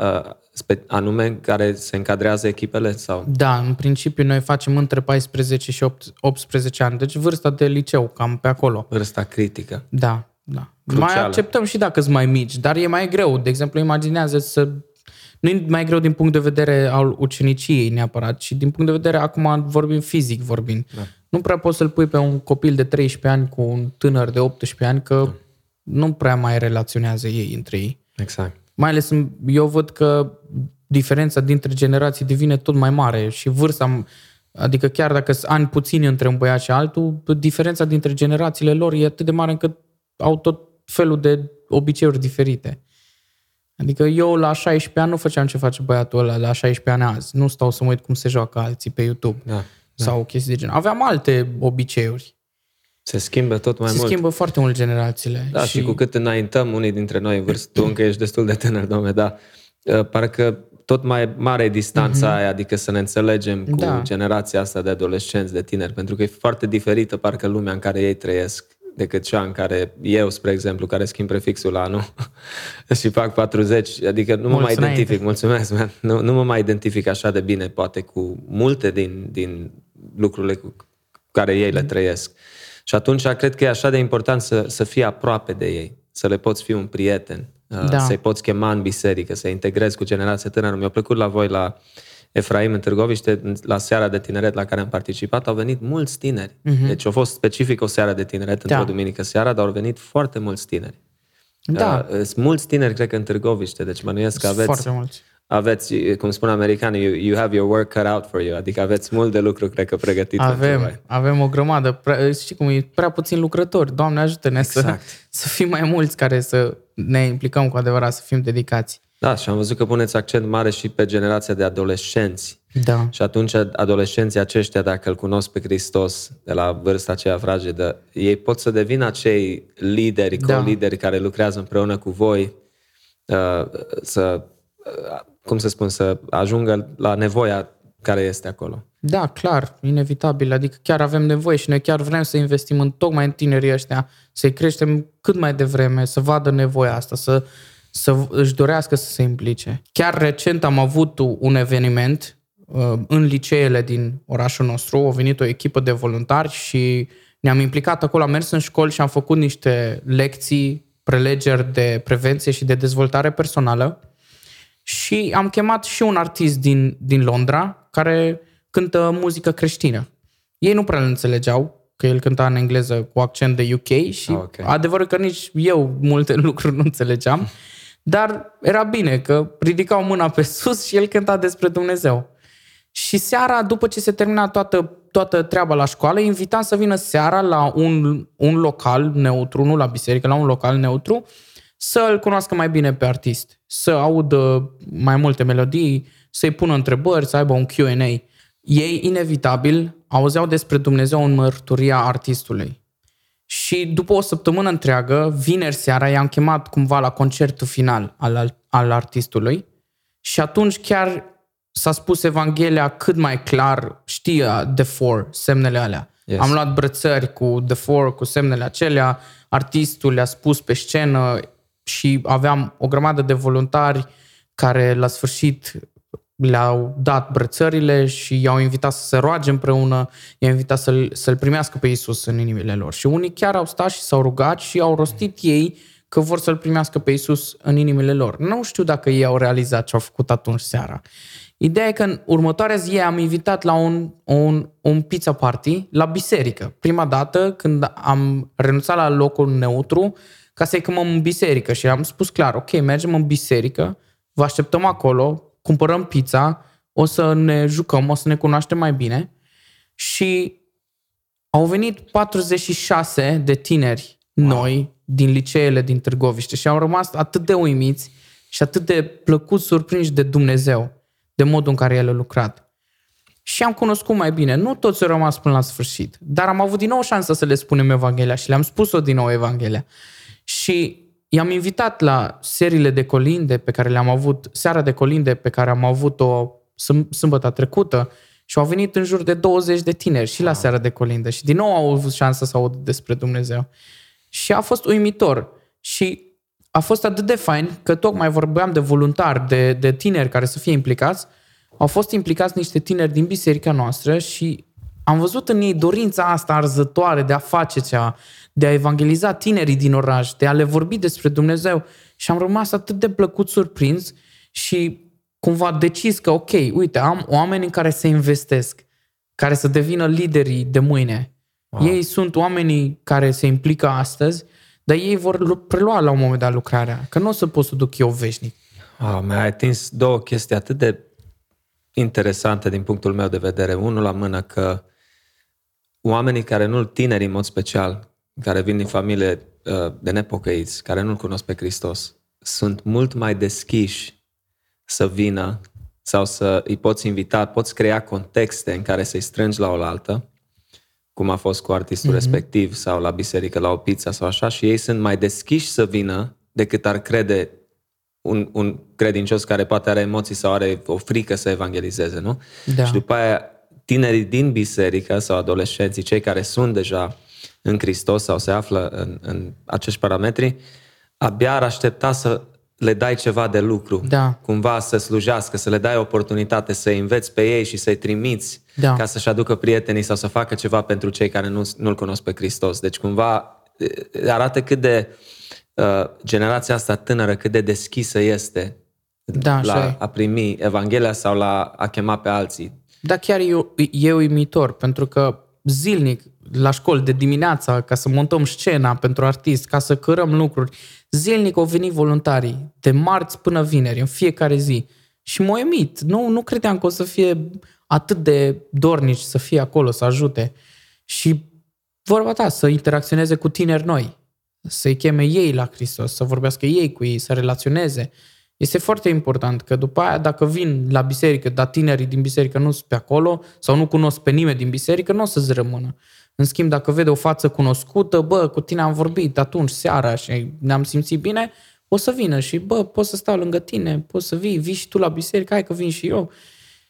anume în care se încadrează echipele? sau? Da, în principiu noi facem între 14 și 18 ani, deci vârsta de liceu, cam pe acolo. Vârsta critică. Da, da. Crucială. Mai acceptăm și dacă sunt mai mici, dar e mai greu. De exemplu, imaginează să... Nu e mai greu din punct de vedere al uceniciei neapărat, ci din punct de vedere, acum vorbim fizic vorbind. Da. Nu prea poți să-l pui pe un copil de 13 ani cu un tânăr de 18 ani, că da. Nu prea mai relaționează ei între ei. Exact. Mai ales eu văd că diferența dintre generații devine tot mai mare și vârsta, adică chiar dacă sunt ani puțini între un băiat și altul, diferența dintre generațiile lor e atât de mare încât au tot felul de obiceiuri diferite. Adică eu la 16 ani nu făceam ce face băiatul ăla la 16 ani azi. Nu stau să mă uit cum se joacă alții pe YouTube da, da. sau chestii de genul. Aveam alte obiceiuri. Se schimbă tot mai se mult. Se schimbă foarte mult generațiile. Da, și... și cu cât înaintăm unii dintre noi în vârstă, tu încă ești destul de tânăr, domnule, dar uh, parcă tot mai mare distanța mm-hmm. aia, adică să ne înțelegem cu da. generația asta de adolescenți, de tineri, pentru că e foarte diferită parcă lumea în care ei trăiesc decât cea în care eu, spre exemplu, care schimb prefixul la anul și fac 40, adică nu mă mai identific, mulțumesc, man. Nu, nu mă mai identific așa de bine, poate, cu multe din, din lucrurile cu care ei le mm. trăiesc. Și atunci cred că e așa de important să, să fii aproape de ei. să le poți fi un prieten, uh, Da. să-i poți chema în biserică, să integrezi cu generația tânără. Mi-a plăcut la voi la Efraim în Târgoviște, la seara de tineret la care am participat, au venit mulți tineri. Deci a fost specific o seară de tineret Mhm. Da. într-o duminică seara, dar au venit foarte mulți tineri. Da, Uh, sunt mulți tineri, cred că în Târgoviște, deci mănuiesc că sunt aveți, foarte mulți. Aveți, cum spun americanii, you, you have your work cut out for you, adică aveți mult de lucru, cred că, pregătit pentru voi. Avem, avem o grămadă. Prea, știi cum e? Prea puțini lucrători. Doamne ajută-ne Exact. să, să fim mai mulți care să ne implicăm cu adevărat, să fim dedicați. Da, și am văzut că puneți accent mare și pe generația de adolescenți. Da. Și atunci adolescenții aceștia, dacă îl cunosc pe Hristos de la vârsta aceea fragedă, ei pot să devină acei lideri, Da. co-lideri care lucrează împreună cu voi, uh, să, uh, cum să spun, să ajungă la nevoia care este acolo. Da, clar, inevitabil. Adică chiar avem nevoie și noi chiar vrem să investim în tocmai în tinerii ăștia, să-i creștem cât mai devreme, să vadă nevoia asta, să, să își dorească să se implice. Chiar recent am avut un eveniment uh, în liceele din orașul nostru, a venit o echipă de voluntari și ne-am implicat acolo, am mers în școli și am făcut niște lecții, prelegeri de prevenție și de dezvoltare personală și am chemat și un artist din, din Londra care cântă muzică creștină. Ei nu prea îl înțelegeau, că el cânta în engleză cu accent de UK și Ah, ok. adevărul că nici eu multe lucruri nu înțelegeam, dar era bine că ridicau mâna pe sus și el cânta despre Dumnezeu. Și seara, după ce se termina toată, toată treaba la școală, îi invitam să vină seara la un, un local neutru, nu la biserică, la un local neutru, să îl cunoască mai bine pe artist, să audă mai multe melodii, să-i pună întrebări, să aibă un Q&A. Ei, inevitabil, auzeau despre Dumnezeu în mărturia artistului. Și după o săptămână întreagă, vineri seara, i-am chemat cumva la concertul final al, al, al artistului și atunci chiar s-a spus Evanghelia cât mai clar, știa The Four, semnele alea. Yes. Am luat brățări cu The Four, cu semnele acelea, artistul le-a spus pe scenă și aveam o grămadă de voluntari care la sfârșit le-au dat brățările și i-au invitat să se roage împreună, i-au invitat să-l, să-l primească pe Isus în inimile lor. Și unii chiar au stat și s-au rugat și au rostit ei că vor să-l primească pe Isus în inimile lor. Nu știu dacă ei au realizat ce au făcut atunci seara. Ideea e că în următoarea zi am invitat la un, un, un pizza party la biserică. Prima dată când am renunțat la locul neutru ca să-i chemăm în biserică și am spus clar, ok, mergem în biserică, vă așteptăm acolo, cumpărăm pizza, o să ne jucăm, o să ne cunoaștem mai bine. Și au venit 46 de tineri noi din liceele din Târgoviște și au rămas atât de uimiți și atât de plăcut surprinși de Dumnezeu, de modul în care El a lucrat. Și am cunoscut mai bine. Nu toți au rămas până la sfârșit, dar am avut din nou șansa să le spunem Evanghelia și le-am spus-o din nou Evanghelia. Și i-am invitat la seriile de colinde pe care le-am avut, seara de colinde pe care am avut-o sâm- sâmbătă trecută și au venit în jur de 20 de tineri și la seara de colinde și din nou au avut șansa să audă despre Dumnezeu. Și a fost uimitor. Și a fost atât de fain că tocmai vorbeam de voluntari, de, de tineri care să fie implicați. Au fost implicați niște tineri din biserica noastră și am văzut în ei dorința asta arzătoare de a face ceva, de a evangeliza tinerii din oraș, de a le vorbi despre Dumnezeu. Și am rămas atât de plăcut surprins și cumva decis că, ok, uite, am oameni în care se investesc, care să devină liderii de mâine. Wow. Ei sunt oamenii care se implică astăzi, dar ei vor lu- prelua la un moment dat lucrarea, că nu o să pot să duc eu veșnic. Oh, mi-ai atins două chestii atât de interesante din punctul meu de vedere. Unul la mână că oamenii care nu, tineri în mod special, care vin din familie uh, de nepocăiți, care nu-L cunosc pe Hristos, sunt mult mai deschiși să vină sau să îi poți invita, poți crea contexte în care să-i strângi la oaltă, cum a fost cu artistul mm-hmm. respectiv sau la biserică, la o pizza sau așa, și ei sunt mai deschiși să vină decât ar crede un, un credincios care poate are emoții sau are o frică să evangelizeze, nu? Da. Și după aia, tinerii din biserică sau adolescenții, cei care sunt deja în Hristos sau se află în, în acești parametri, abia ar aștepta să le dai ceva de lucru, Da. cumva să slujească, să le dai oportunitate să înveți pe ei și să-i trimiți Da. ca să-și aducă prietenii sau să facă ceva pentru cei care nu, nu-L cunosc pe Hristos. Deci cumva e, arată cât de uh, generația asta tânără cât de deschisă este Da, așa la e. a primi Evanghelia sau la a chema pe alții. Da, chiar e, e uimitor, pentru că zilnic, la școli, de dimineața, ca să montăm scena pentru artist, ca să cărăm lucruri, zilnic au venit voluntarii, de marți până vineri, în fiecare zi. Și m-au emit. Nu, nu credeam că o să fie atât de dornici să fie acolo, să ajute. Și vorba ta, să interacționeze cu tineri noi, să-i cheme ei la Hristos, să vorbească ei cu ei, să relaționeze. Este foarte important că după aia, dacă vin la biserică, dar tinerii din biserică nu sunt pe acolo sau nu cunosc pe nimeni din biserică, nu o să-ți rămână. În schimb, dacă vede o față cunoscută, bă, cu tine am vorbit atunci, seara și ne-am simțit bine, o să vină și, bă, pot să stau lângă tine, poți să vii, vii și tu la biserică, hai că vin și eu.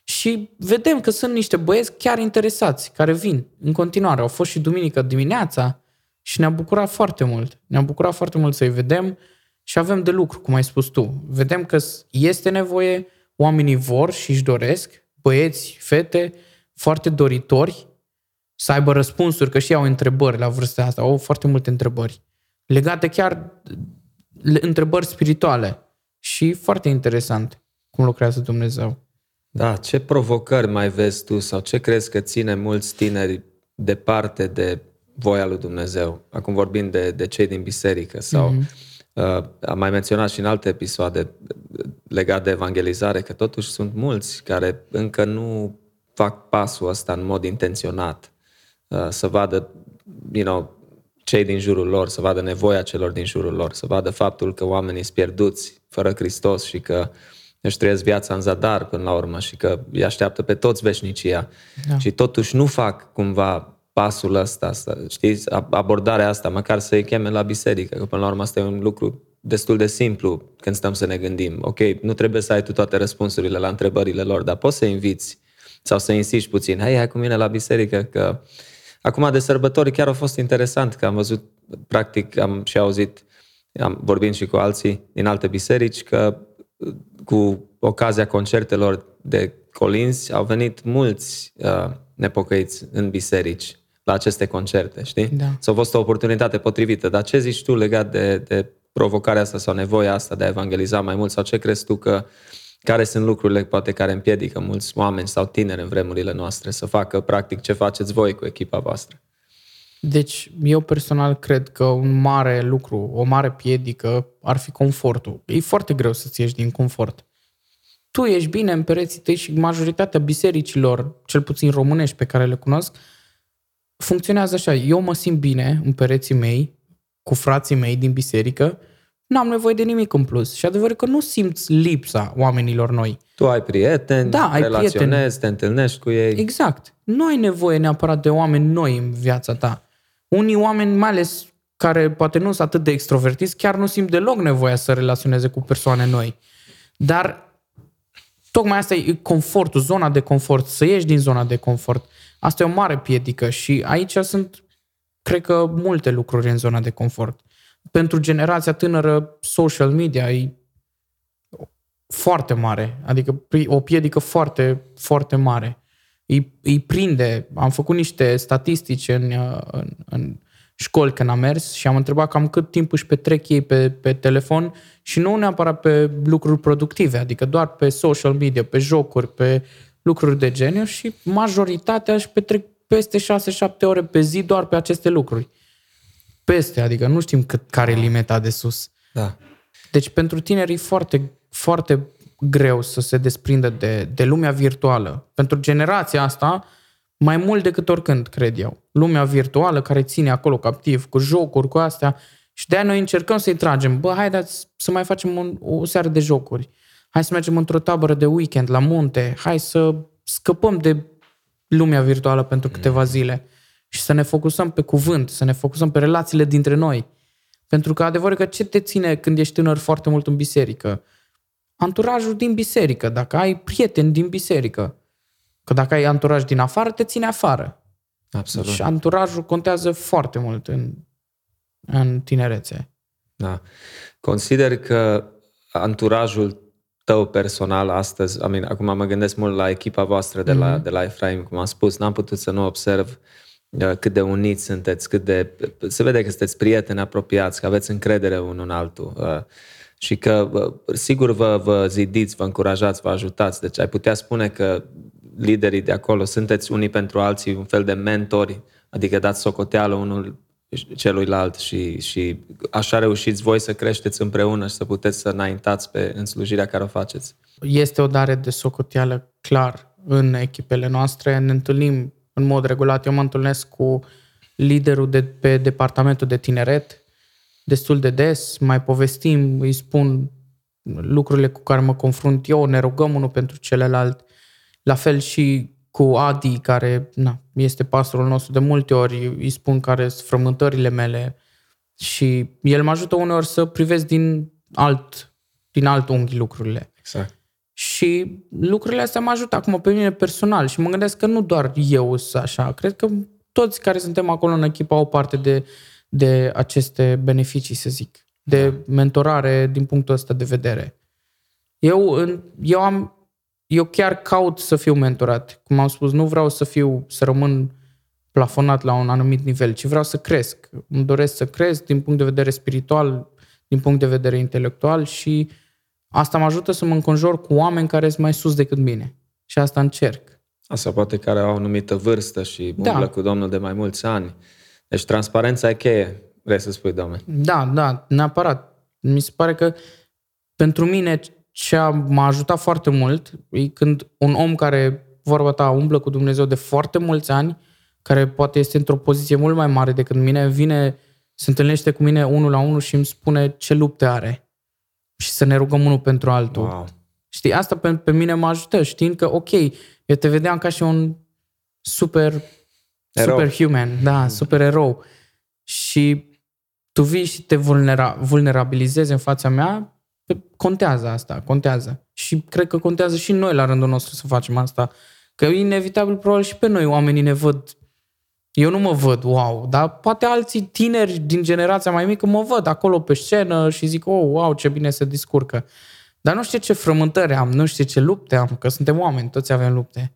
Și vedem că sunt niște băieți chiar interesați, care vin în continuare. Au fost și duminică dimineața și ne-a bucurat foarte mult. Ne-a bucurat foarte mult să-i vedem și avem de lucru, cum ai spus tu. Vedem că este nevoie, oamenii vor și își doresc, băieți, fete, foarte doritori, să aibă răspunsuri, că și ei au întrebări la vârsta asta, au foarte multe întrebări. Legate chiar le- întrebări spirituale. Și foarte interesant cum lucrează Dumnezeu. Da, ce provocări mai vezi tu sau ce crezi că ține mulți tineri departe de voia lui Dumnezeu? Acum vorbim de, de cei din biserică sau Mhm. mm-hmm. uh, am mai menționat și în alte episoade legat de evangelizare că totuși sunt mulți care încă nu fac pasul ăsta în mod intenționat uh, să vadă you know, cei din jurul lor, să vadă nevoia celor din jurul lor, să vadă faptul că oamenii sunt pierduți fără Hristos și că își trăiesc viața în zadar până la urmă și că îi așteaptă pe toți veșnicia. Da. Și totuși nu fac cumva pasul ăsta, să, știți, abordarea asta, măcar să-i cheme la biserică, că până la urmă asta e un lucru destul de simplu când stăm să ne gândim. Ok, nu trebuie să ai tu toate răspunsurile la întrebările lor, dar poți să inviți sau să insiști puțin. Hai, hai cu mine la biserică, că acum de sărbători chiar a fost interesant, că am văzut, practic, am și auzit, am vorbind și cu alții din alte biserici, că cu ocazia concertelor de colinzi au venit mulți uh, nepocăiți în biserici la aceste concerte, știi? Da. S-a fost o oportunitate potrivită. Dar ce zici tu legat de, de provocarea asta sau nevoia asta de a evangeliza mai mult? Sau ce crezi tu că care sunt lucrurile poate care împiedică mulți oameni sau tineri în vremurile noastre să facă practic ce faceți voi cu echipa voastră? Deci, eu personal cred că un mare lucru, o mare piedică ar fi confortul. E foarte greu să-ți ieși din confort. Tu ești bine în pereții tăi și majoritatea bisericilor, cel puțin românești pe care le cunosc, funcționează așa. Eu mă simt bine în pereții mei, cu frații mei din biserică, n-am nevoie de nimic în plus. Și adevărul că nu simți lipsa oamenilor noi. Tu ai prieteni, Da, ai relaționezi, prieteni. te întâlnești cu ei. Exact. Nu ai nevoie neapărat de oameni noi în viața ta. Unii oameni, mai ales care poate nu sunt atât de extrovertiți, chiar nu simt deloc nevoia să relaționeze cu persoane noi. Dar tocmai asta e confortul, zona de confort, să ieși din zona de confort. Asta e o mare piedică și aici sunt, cred că, multe lucruri în zona de confort. Pentru generația tânără, social media e foarte mare, adică pri- o piedică foarte, foarte mare. Îi, îi prinde. Am făcut niște statistici în, uh, în, în școli când am mers și am întrebat cam cât timp își petrec ei pe, pe telefon și nu neapărat pe lucruri productive, adică doar pe social media, pe jocuri, pe lucruri de genul și majoritatea își petrec peste 6-7 ore pe zi doar pe aceste lucruri. Peste, adică nu știm cât, care e limita de sus. Da. Deci pentru tineri e foarte, foarte greu să se desprindă de, de lumea virtuală. Pentru generația asta, mai mult decât oricând, cred eu. Lumea virtuală care ține acolo captiv, cu jocuri, cu astea. Și de-aia noi încercăm să-i tragem. Bă, haideți să mai facem un, o seară de jocuri. Hai să mergem într-o tabără de weekend la munte. Hai să scăpăm de lumea virtuală pentru câteva zile și să ne focusăm pe cuvânt, să ne focusăm pe relațiile dintre noi. Pentru că adevărul că ce te ține când ești tânăr foarte mult în biserică? Anturajul din biserică, dacă ai prieteni din biserică. Că dacă ai anturaj din afară, te ține afară. Absolut. Și anturajul contează foarte mult în, în tinerețe. Da. Consider că anturajul tău personal astăzi, I mean, acum mă gândesc mult la echipa voastră de la, mm-hmm. de la Efraim, cum am spus, n-am putut să nu observ uh, cât de uniți sunteți, cât de... Se vede că sunteți prieteni apropiați, că aveți încredere unul în altul uh, și că sigur vă, vă zidiți, vă încurajați, vă ajutați. Deci ai putea spune că liderii de acolo sunteți unii pentru alții un fel de mentori, adică dați socoteală unul celuilalt și, și așa reușiți voi să creșteți împreună și să puteți să înaintați pe, în slujirea care o faceți. Este o dare de socoteală clar în echipele noastre. Ne întâlnim în mod regulat. Eu mă întâlnesc cu liderul de pe departamentul de tineret destul de des, mai povestim, îi spun lucrurile cu care mă confrunt eu, ne rugăm unul pentru celălalt. La fel și cu Adi, care na, este pastorul nostru de multe ori, îi spun care sunt frământările mele și el mă ajută uneori să privesc din alt, din alt unghi lucrurile. Exact. Și lucrurile astea mă ajută acum pe mine personal și mă gândesc că nu doar eu sunt așa, cred că toți care suntem acolo în echipă au parte de, de aceste beneficii, să zic, de da. mentorare din punctul ăsta de vedere. Eu, eu am eu chiar caut să fiu mentorat. Cum am spus, nu vreau să fiu, să rămân plafonat la un anumit nivel, ci vreau să cresc. Îmi doresc să cresc din punct de vedere spiritual, din punct de vedere intelectual și asta mă ajută să mă înconjor cu oameni care sunt mai sus decât mine. Și asta încerc. Asta poate care au o anumită vârstă și da. umblă cu Domnul de mai mulți ani. Deci transparența e cheie, vrei să spui, Doamne. Da, da, neapărat. Mi se pare că pentru mine ce a, m-a ajutat foarte mult e când un om care, vorba ta, umblă cu Dumnezeu de foarte mulți ani, care poate este într-o poziție mult mai mare decât mine, vine, se întâlnește cu mine unul la unul și îmi spune ce lupte are. Și să ne rugăm unul pentru altul. Wow. Știi, asta pe, pe mine mă ajută, știind că, ok, eu te vedeam ca și un super, erou. super human, da, super erou. Și tu vii și te vulnera, vulnerabilizezi în fața mea contează asta, contează. Și cred că contează și noi la rândul nostru să facem asta. Că inevitabil, probabil și pe noi oamenii ne văd eu nu mă văd, wow, dar poate alții tineri din generația mai mică mă văd acolo pe scenă și zic, oh, wow, ce bine se descurcă. Dar nu știu ce frământări am, nu știu ce lupte am, că suntem oameni, toți avem lupte.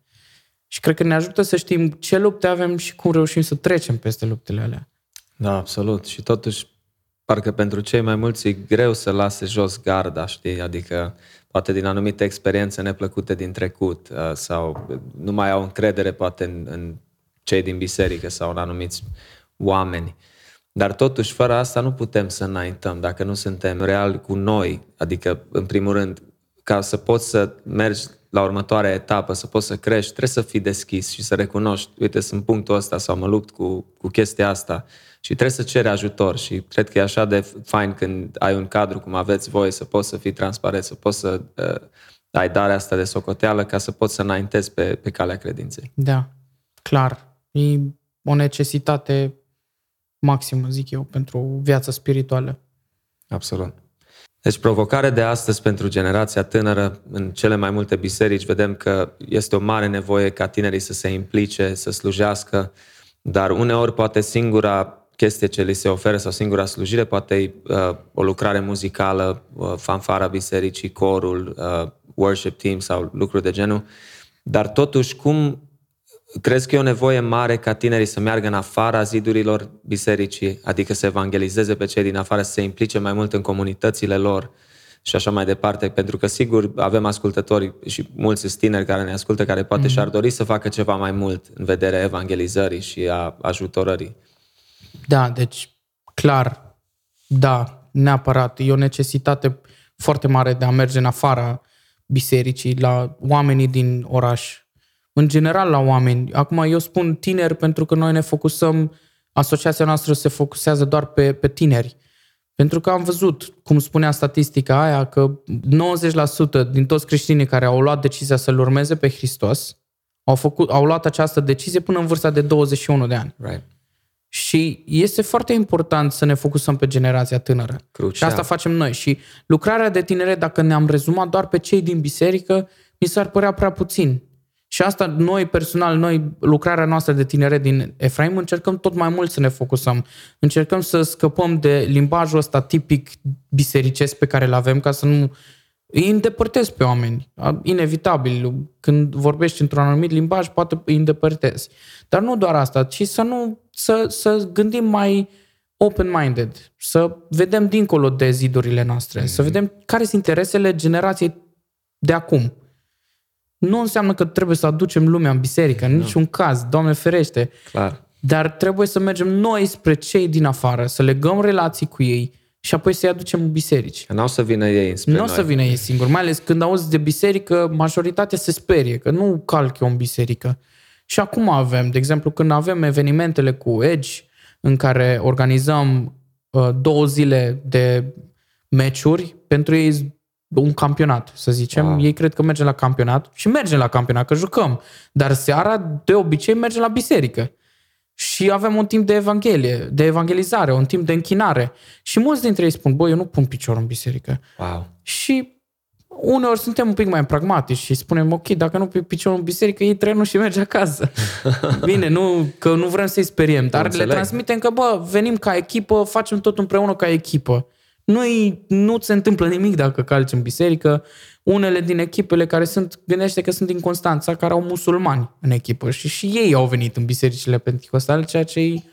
Și cred că ne ajută să știm ce lupte avem și cum reușim să trecem peste luptele alea. Da, absolut. Și totuși parcă pentru cei mai mulți e greu să lase jos garda, știi? Adică poate din anumite experiențe neplăcute din trecut uh, sau nu mai au încredere poate în, în cei din biserică sau în anumiți oameni. Dar totuși, fără asta nu putem să înaintăm dacă nu suntem reali cu noi. Adică, în primul rând, ca să poți să mergi la următoarea etapă, să poți să crești, trebuie să fii deschis și să recunoști, uite, sunt punctul ăsta sau mă lupt cu, cu chestia asta și trebuie să ceri ajutor și cred că e așa de fain când ai un cadru cum aveți voi, să poți să fii transparent, să poți să uh, ai darea asta de socoteală ca să poți să înaintezi pe, pe calea credinței. Da, clar. E o necesitate maximă, zic eu, pentru viața spirituală. Absolut. Deci provocarea de astăzi pentru generația tânără, în cele mai multe biserici, vedem că este o mare nevoie ca tinerii să se implice, să slujească, dar uneori poate singura chestie ce li se oferă sau singura slujire, poate e uh, o lucrare muzicală, uh, fanfara bisericii, corul, uh, worship team sau lucruri de genul. Dar totuși, cum crezi că e o nevoie mare ca tinerii să meargă în afara zidurilor bisericii, adică să evangelizeze pe cei din afară, să se implice mai mult în comunitățile lor și așa mai departe, pentru că sigur avem ascultători și mulți tineri care ne ascultă, care poate mm-hmm. și-ar dori să facă ceva mai mult în vederea evangelizării și a ajutorării. Da, deci clar, da, neapărat. E o necesitate foarte mare de a merge în afara bisericii, la oamenii din oraș, în general la oameni. Acum eu spun tineri pentru că noi ne focusăm, asociația noastră se focusează doar pe, pe tineri. Pentru că am văzut, cum spunea statistica aia, că 90% din toți creștinii care au luat decizia să-L urmeze pe Hristos au, făcut, au luat această decizie până în vârsta de 21 de ani. Right. Și este foarte important să ne focusăm pe generația tânără. Crucial. Și asta facem noi. Și lucrarea de tinere, dacă ne-am rezumat doar pe cei din biserică, mi s-ar părea prea puțin. Și asta noi personal, noi, lucrarea noastră de tinere din Efraim, încercăm tot mai mult să ne focusăm. Încercăm să scăpăm de limbajul ăsta tipic bisericesc pe care îl avem, ca să nu îi îndepărtezi pe oameni. Inevitabil. Când vorbești într-un anumit limbaj, poate îi îndepărtezi. Dar nu doar asta, ci să nu să, să gândim mai open-minded, să vedem dincolo de zidurile noastre, mm-hmm. să vedem care sunt interesele generației de acum. Nu înseamnă că trebuie să aducem lumea în biserică, în niciun caz, Doamne ferește. Clar. Dar trebuie să mergem noi spre cei din afară, să legăm relații cu ei și apoi să-i aducem în biserici. Nu o să vină ei spre Nu o să vină ei singuri, mai ales când auzi de biserică, majoritatea se sperie, că nu calc eu în biserică. Și acum avem, de exemplu, când avem evenimentele cu Edge, în care organizăm uh, două zile de meciuri, pentru ei un campionat, să zicem. Wow. Ei cred că mergem la campionat și mergem la campionat, că jucăm. Dar seara, de obicei, mergem la biserică. Și avem un timp de evanghelie, de evangelizare, un timp de închinare. Și mulți dintre ei spun, băi, eu nu pun picior în biserică. Wow. Și uneori suntem un pic mai pragmatici și spunem, ok, dacă nu pe picior în biserică, ei trenul și merge acasă. Bine, nu, că nu vrem să-i speriem, dar le transmitem că, bă, venim ca echipă, facem tot împreună ca echipă. Nu, nu se întâmplă nimic dacă calci în biserică. Unele din echipele care sunt, gândește că sunt din Constanța, care au musulmani în echipă și și ei au venit în bisericile penticostale, ceea ce e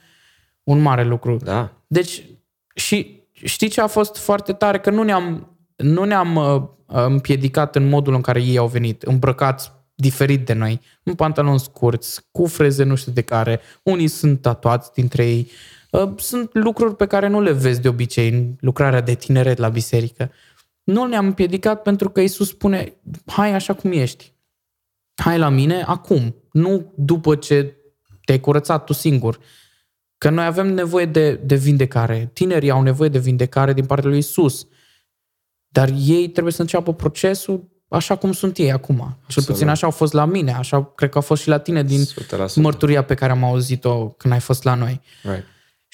un mare lucru. Da. Deci, și știi ce a fost foarte tare? Că nu ne-am, nu ne-am uh, împiedicat în modul în care ei au venit, îmbrăcați diferit de noi, în pantaloni scurți, cu freze nu știu de care, unii sunt tatuați dintre ei, uh, sunt lucruri pe care nu le vezi de obicei în lucrarea de tineret la biserică. Nu ne-am împiedicat pentru că Isus spune, hai așa cum ești, hai la mine acum, nu după ce te-ai curățat tu singur. Că noi avem nevoie de, de vindecare. Tinerii au nevoie de vindecare din partea lui Isus. Dar ei trebuie să înceapă procesul așa cum sunt ei acum. Absolut. Cel puțin așa au fost la mine, așa cred că a fost și la tine din 100%. mărturia pe care am auzit-o când ai fost la noi. Right.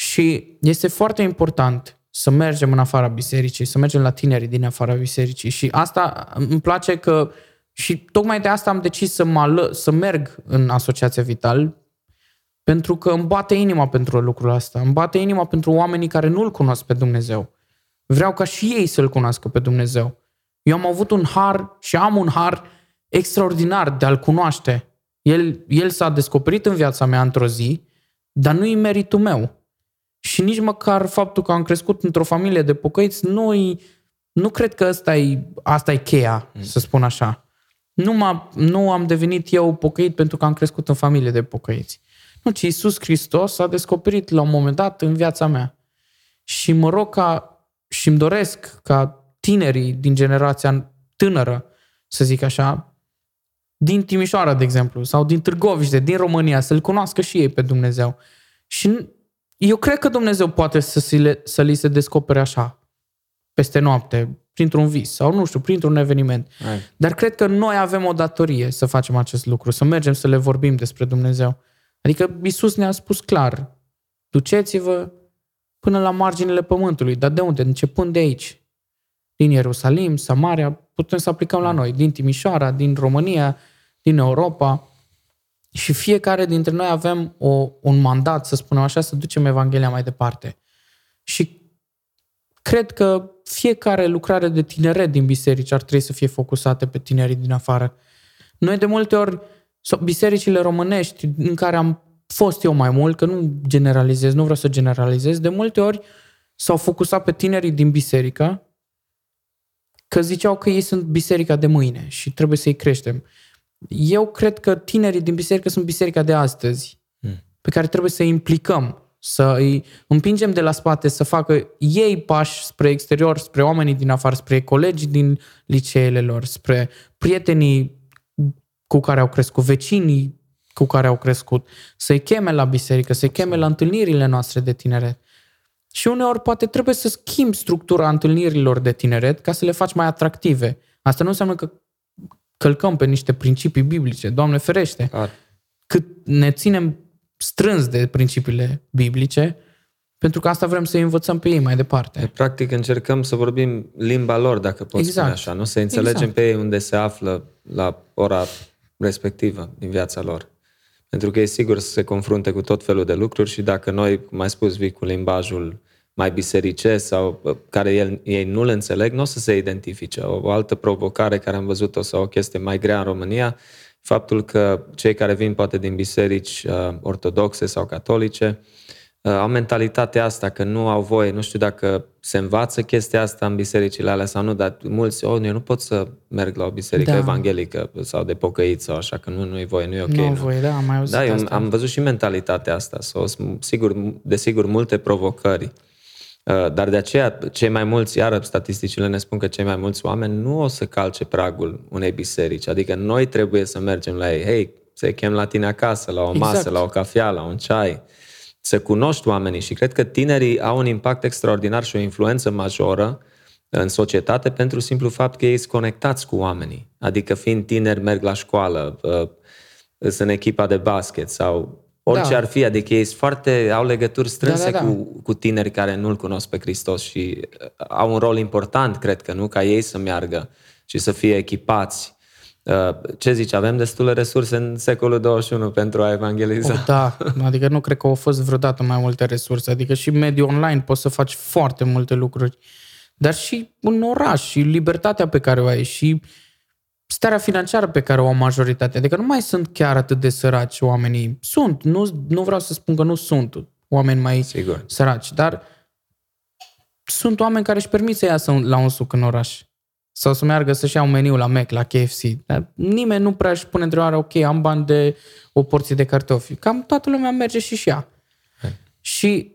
Și este foarte important să mergem în afara bisericii, să mergem la tinerii din afara bisericii. Și asta îmi place că și tocmai de asta am decis să, mă ală, să merg în Asociația Vital, pentru că îmi bate inima pentru lucrul ăsta. Îmi bate inima pentru oamenii care nu-L cunosc pe Dumnezeu. Vreau ca și ei să-L cunoască pe Dumnezeu. Eu am avut un har și am un har extraordinar de a-L cunoaște. El, el s-a descoperit în viața mea într-o zi, dar nu-i meritul meu. Și nici măcar faptul că am crescut într-o familie de pocăiți, nu nu cred că asta e, asta e cheia, mm. să spun așa. Nu, m nu am devenit eu pocăit pentru că am crescut în familie de pocăiți. Nu, ci Iisus Hristos a descoperit la un moment dat în viața mea. Și mă rog ca și îmi doresc ca tinerii din generația tânără, să zic așa, din Timișoara, de exemplu, sau din Târgoviște, din România, să-L cunoască și ei pe Dumnezeu. Și eu cred că Dumnezeu poate să, le, să li se descopere așa, peste noapte, printr-un vis sau nu știu, printr-un eveniment. Hai. Dar cred că noi avem o datorie să facem acest lucru, să mergem să le vorbim despre Dumnezeu. Adică Isus ne-a spus clar, duceți-vă până la marginile pământului. Dar de unde? Începând de aici. Din Ierusalim, Samaria, putem să aplicăm la noi. Din Timișoara, din România, din Europa. Și fiecare dintre noi avem o, un mandat, să spunem așa, să ducem Evanghelia mai departe. Și cred că fiecare lucrare de tineret din biserici ar trebui să fie focusate pe tinerii din afară. Noi de multe ori, bisericile românești în care am fost eu mai mult, că nu generalizez, nu vreau să generalizez, de multe ori s-au focusat pe tinerii din biserică, că ziceau că ei sunt biserica de mâine și trebuie să-i creștem. Eu cred că tinerii din biserică sunt biserica de astăzi, hmm. pe care trebuie să-i implicăm, să îi împingem de la spate, să facă ei pași spre exterior, spre oamenii din afară, spre colegii din liceele lor, spre prietenii cu care au crescut, vecinii cu care au crescut, să-i cheme la biserică, să-i cheme la întâlnirile noastre de tineret. Și uneori poate trebuie să schimbi structura întâlnirilor de tineret ca să le faci mai atractive. Asta nu înseamnă că călcăm pe niște principii biblice, Doamne ferește. Ar. Cât ne ținem strâns de principiile biblice, pentru că asta vrem să învățăm pe ei mai departe. Practic încercăm să vorbim limba lor, dacă pot exact. spune așa, nu? Să înțelegem exact. pe ei unde se află la ora respectivă din viața lor. Pentru că e sigur să se confrunte cu tot felul de lucruri și dacă noi, cum ai spus, vii cu limbajul mai biserice sau uh, care el, ei nu-l înțeleg, nu o să se identifice. O, o altă provocare care am văzut-o sau o chestie mai grea în România, faptul că cei care vin poate din biserici uh, ortodoxe sau catolice uh, au mentalitatea asta că nu au voie, nu știu dacă se învață chestia asta în bisericile alea sau nu, dar mulți, oh, eu nu pot să merg la o biserică da. evanghelică sau de pocăit sau așa, că nu, nu e voie, nu e ok. Nu, nu. voie, da, am mai auzit Da, eu asta. am văzut și mentalitatea asta, sau, sigur, desigur, multe provocări. Uh, Dar de aceea, cei mai mulți, iară statisticile ne spun că cei mai mulți oameni nu o să calce pragul unei biserici. Adică noi trebuie să mergem la ei. Hei, să chem la tine acasă, la o masă, Exact. la o cafea, la un ceai. Să cunoști oamenii și cred că tinerii au un impact extraordinar și o influență majoră în societate pentru simplu fapt că ei sunt conectați cu oamenii. Adică fiind tineri, merg la școală, uh, sunt în echipa de basket sau orice Da. ar fi, adică ei sunt foarte, au legături strânse Da, da, da. Cu, cu tineri care nu-L cunosc pe Hristos și uh, au un rol important, cred că, nu? Ca ei să meargă și să fie echipați. Uh, Ce zici, avem destule resurse în secolul 21 pentru a evangeliza? Oh, da, adică nu cred că au fost vreodată mai multe resurse. Adică și mediul online poți să faci foarte multe lucruri. Dar și în oraș, și libertatea pe care o ai, și starea financiară pe care o au majoritatea. Adică nu mai sunt chiar atât de săraci oamenii. Sunt, nu, nu vreau să spun că nu sunt oameni mai Sigur. săraci, dar sunt oameni care își permit să iasă la un suc în oraș. Sau să meargă să-și ia un meniu la Mac, la KFC. Dar nimeni nu prea își pune întrebarea, ok, am bani de o porție de cartofi. Cam toată lumea merge și și ea. Și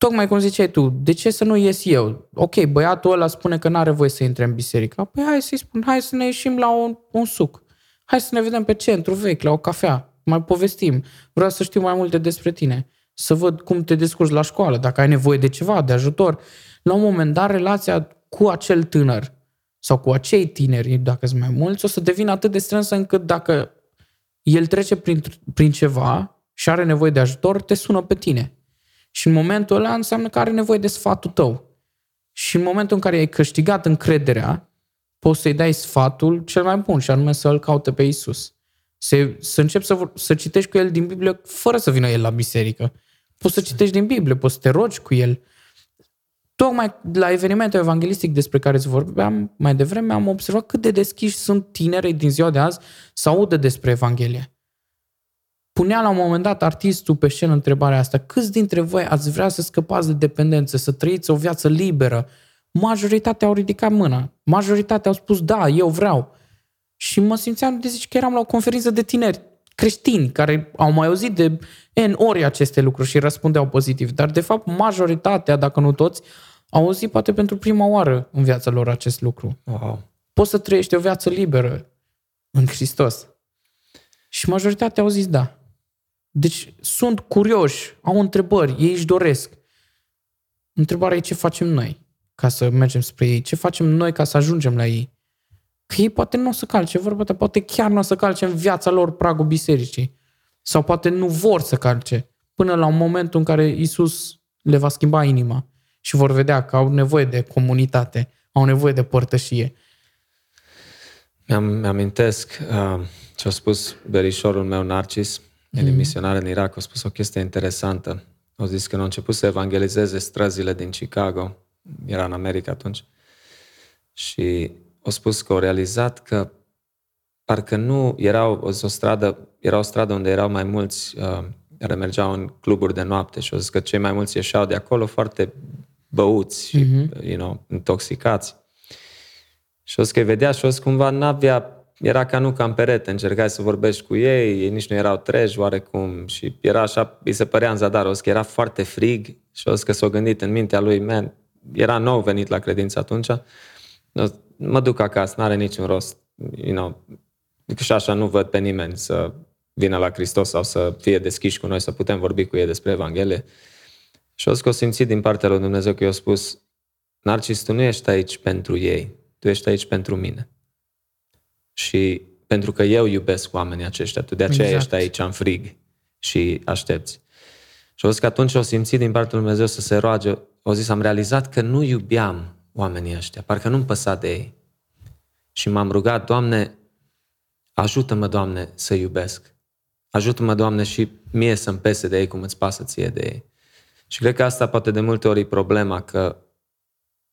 tocmai cum ziceai tu, de ce să nu ies eu? Ok, băiatul ăla spune că nu are voie să intre în biserică. Păi hai să-i spun, hai să ne ieșim la un, un suc. Hai să ne vedem pe centru vechi, la o cafea. Mai povestim. Vreau să știu mai multe despre tine. Să văd cum te descurci la școală, dacă ai nevoie de ceva, de ajutor. La un moment dat, relația cu acel tânăr sau cu acei tineri, dacă sunt mai mulți, o să devină atât de strânsă încât dacă el trece prin, prin ceva și are nevoie de ajutor, te sună pe tine. Și în momentul ăla înseamnă că are nevoie de sfatul tău. Și în momentul în care ai câștigat încrederea, poți să-i dai sfatul cel mai bun, și anume să-l caute pe Isus. Să, să începi să, vor- să citești cu el din Biblie fără să vină el la biserică. Poți să citești din Biblie, poți să te rogi cu el. Tocmai la evenimentul evanghelistic despre care îți vorbeam mai devreme, am observat cât de deschiși sunt tinerii din ziua de azi să audă despre Evanghelie. Punea la un moment dat artistul pe scenă întrebarea asta, câți dintre voi ați vrea să scăpați de dependență, să trăiți o viață liberă? Majoritatea au ridicat mâna. Majoritatea au spus, da, eu vreau. Și mă simțeam de zici că eram la o conferință de tineri creștini care au mai auzit de N ori aceste lucruri și răspundeau pozitiv. Dar, de fapt, majoritatea, dacă nu toți, au auzit poate pentru prima oară în viața lor acest lucru. Wow. Poți să trăiești o viață liberă în Hristos. Și majoritatea au zis da. Deci sunt curioși, au întrebări, ei își doresc. Întrebarea e ce facem noi ca să mergem spre ei, ce facem noi ca să ajungem la ei. Că ei poate nu o să calce vorba ta, poate chiar nu o să calce în viața lor pragul bisericii. Sau poate nu vor să calce până la un moment în care Isus le va schimba inima și vor vedea că au nevoie de comunitate, au nevoie de părtășie. Mi-am, mi-amintesc uh, ce a spus berișorul meu Narcis, el e misionar în Irak, a spus o chestie interesantă. Au zis că a început să evangelizeze străzile din Chicago, era în America atunci, și au spus că au realizat că parcă nu erau o, o stradă, era o stradă unde erau mai mulți uh, care mergeau în cluburi de noapte și au zis că cei mai mulți ieșeau de acolo foarte băuți și, you know, intoxicați. Și o să că îi vedea și o să cumva n-avea, era ca nu ca în perete, încercai să vorbești cu ei, ei nici nu erau treji oarecum și era așa, îi se părea în zadar, o să că era foarte frig și o să că s-a gândit în mintea lui, man, era nou venit la credință atunci, o să- mă duc acasă, n-are niciun rost, you know, și așa nu văd pe nimeni să vină la Hristos sau să fie deschiși cu noi, să putem vorbi cu ei despre Evanghelie. Și o să că o simțit din partea lui Dumnezeu că i-a spus, Narcis, tu nu ești aici pentru ei, tu ești aici pentru mine. Și pentru că eu iubesc oamenii aceștia, tu de aceea Exact. ești aici în frig și aștepți. Și o zis că atunci o simțit din partea lui Dumnezeu să se roage, o zis, am realizat că nu iubeam oamenii ăștia, parcă nu-mi păsa de ei. Și m-am rugat, Doamne, ajută-mă, Doamne, să iubesc. Ajută-mă, Doamne, și mie să-mi pese de ei cum îți pasă ție de ei. Și cred că asta poate de multe ori e problema, că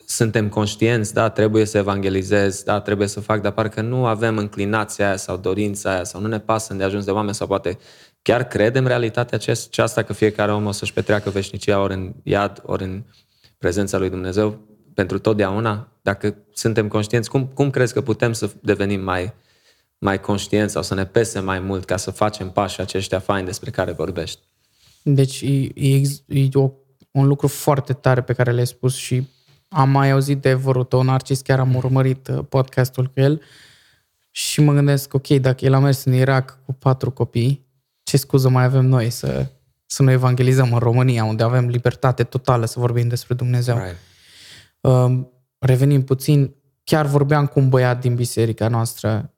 suntem conștienți, da, trebuie să evangelizez, da, trebuie să fac, dar parcă nu avem înclinația aia sau dorința aia sau nu ne pasă de ajuns de oameni sau poate chiar credem realitatea aceasta că fiecare om o să-și petreacă veșnicia ori în iad, ori în prezența lui Dumnezeu pentru totdeauna? Dacă suntem conștienți, cum, cum crezi că putem să devenim mai, mai conștienți sau să ne pese mai mult ca să facem pașii aceștia faini despre care vorbești? Deci e, e, e o, un lucru foarte tare pe care l-ai spus și am mai auzit de vorul tău, Narcis, chiar am urmărit uh, podcastul cu el și mă gândesc, ok, dacă el a mers în Irak cu patru copii, ce scuză mai avem noi să, să nu evangelizăm în România, unde avem libertate totală să vorbim despre Dumnezeu. Right. Uh, revenim puțin, chiar vorbeam cu un băiat din biserica noastră,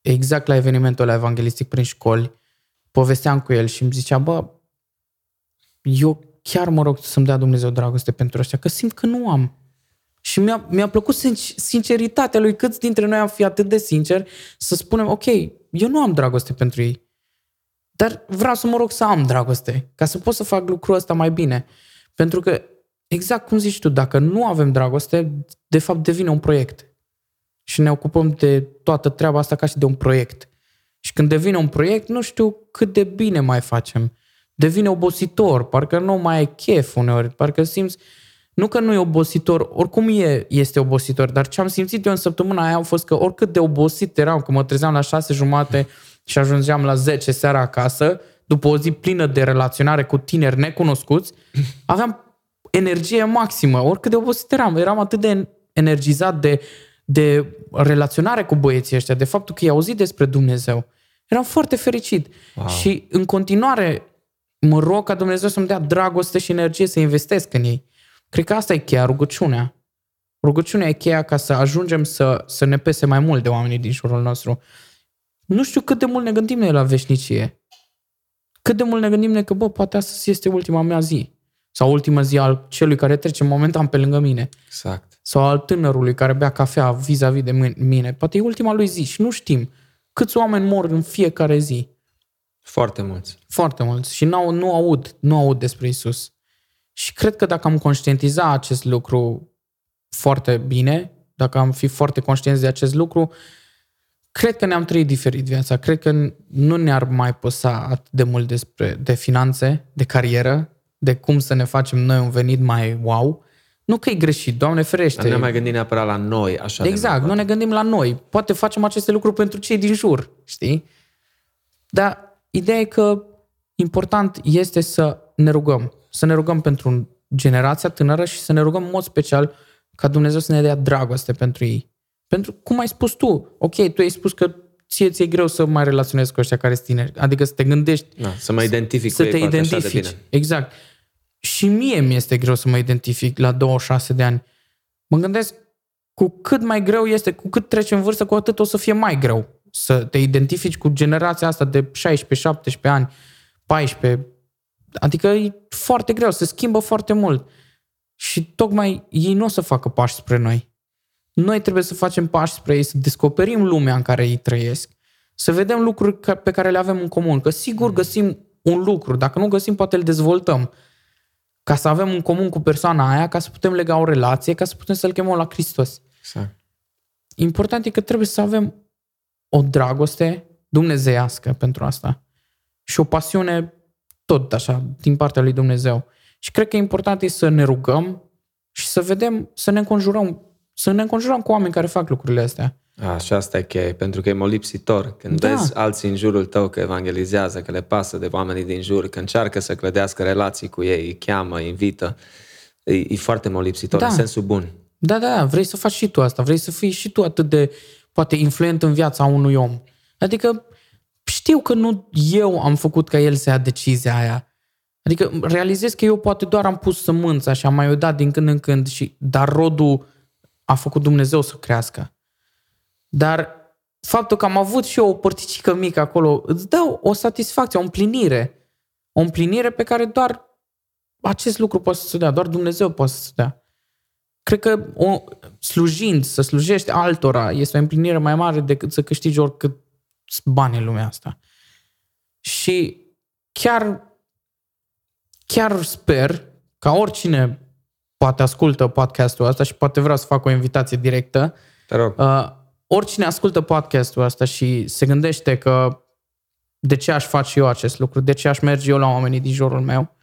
exact la evenimentul ăla evanghelistic prin școli, povesteam cu el și îmi zicea, bă, eu chiar mă rog să-mi dea Dumnezeu dragoste pentru ăștia, că simt că nu am. Și mi-a, mi-a plăcut sinceritatea lui, câți dintre noi am fi atât de sinceri să spunem, ok, eu nu am dragoste pentru ei, dar vreau să mă rog să am dragoste, ca să pot să fac lucrul ăsta mai bine. Pentru că, exact cum zici tu, dacă nu avem dragoste, de fapt devine un proiect. Și ne ocupăm de toată treaba asta ca și de un proiect. Și când devine un proiect, nu știu cât de bine mai facem devine obositor, parcă nu mai ai chef uneori, parcă simți, nu că nu e obositor, oricum e, este obositor, dar ce am simțit eu în săptămâna aia a fost că oricât de obosit eram, că mă trezeam la șase jumate și ajungeam la 10 seara acasă, după o zi plină de relaționare cu tineri necunoscuți, aveam energie maximă, oricât de obosit eram. Eram atât de energizat de, de relaționare cu băieții ăștia, de faptul că i-au auzit despre Dumnezeu. Eram foarte fericit. Wow. Și în continuare mă rog ca Dumnezeu să-mi dea dragoste și energie să investesc în ei. Cred că asta e cheia, rugăciunea. Rugăciunea e cheia ca să ajungem să, să ne pese mai mult de oamenii din jurul nostru. Nu știu cât de mult ne gândim noi la veșnicie. Cât de mult ne gândim noi că, bă, poate astăzi este ultima mea zi. Sau ultima zi al celui care trece momentan pe lângă mine. Exact. Sau al tânărului care bea cafea vis-a-vis de mine. Poate e ultima lui zi și nu știm câți oameni mor în fiecare zi. Foarte mulți. Foarte mulți. Și nu, nu aud, nu aud despre Isus. Și cred că dacă am conștientiza acest lucru foarte bine, dacă am fi foarte conștienți de acest lucru, cred că ne-am trăit diferit viața. Cred că nu ne-ar mai păsa atât de mult despre de finanțe, de carieră, de cum să ne facem noi un venit mai wow. Nu că e greșit, Doamne ferește. Nu ne mai gândim neapărat la noi, așa Exact, nu ne gândim la noi. Poate facem aceste lucruri pentru cei din jur, știi? Dar Ideea e că important este să ne rugăm. Să ne rugăm pentru generația tânără și să ne rugăm în mod special ca Dumnezeu să ne dea dragoste pentru ei. Pentru, cum ai spus tu, ok, tu ai spus că ție ți-e greu să mai relaționezi cu ăștia care sunt tineri. Adică să te gândești... Da, să mă identific Să te identifici. Exact. Și mie mi este greu să mă identific la 26 de ani. Mă gândesc cu cât mai greu este, cu cât treci în vârstă, cu atât o să fie mai greu să te identifici cu generația asta de 16-17 ani, 14. Adică e foarte greu, se schimbă foarte mult. Și tocmai ei nu o să facă pași spre noi. Noi trebuie să facem pași spre ei, să descoperim lumea în care ei trăiesc, să vedem lucruri pe care le avem în comun. Că sigur găsim un lucru, dacă nu găsim, poate îl dezvoltăm. Ca să avem un comun cu persoana aia, ca să putem lega o relație, ca să putem să-L chemăm la Hristos. Exact. Important e că trebuie să avem o dragoste dumnezeiască pentru asta și o pasiune tot așa, din partea lui Dumnezeu. Și cred că e important e să ne rugăm și să vedem, să ne înconjurăm, să ne înconjurăm cu oameni care fac lucrurile astea. A, și asta e cheie, pentru că e molipsitor. Când da. vezi alții în jurul tău că evangelizează, că le pasă de oamenii din jur, că încearcă să clădească relații cu ei, îi cheamă, îi invită, e, e foarte molipsitor, da. în sensul bun. Da, da, vrei să faci și tu asta, vrei să fii și tu atât de poate influent în viața unui om. Adică știu că nu eu am făcut ca el să ia decizia aia. Adică realizez că eu poate doar am pus sămânța și am mai dat din când în când, și, dar rodul a făcut Dumnezeu să crească. Dar faptul că am avut și eu o părticică mică acolo îți dă o satisfacție, o împlinire. O împlinire pe care doar acest lucru poate să se dea, doar Dumnezeu poate să se dea. Cred că o, slujind, să slujești altora, este o împlinire mai mare decât să câștigi oricât bani în lumea asta. Și chiar, chiar sper ca oricine poate ascultă podcastul ăsta și poate vreau să fac o invitație directă. Te rog. Uh, oricine ascultă podcastul ăsta și se gândește că de ce aș face eu acest lucru, de ce aș merge eu la oamenii din jurul meu,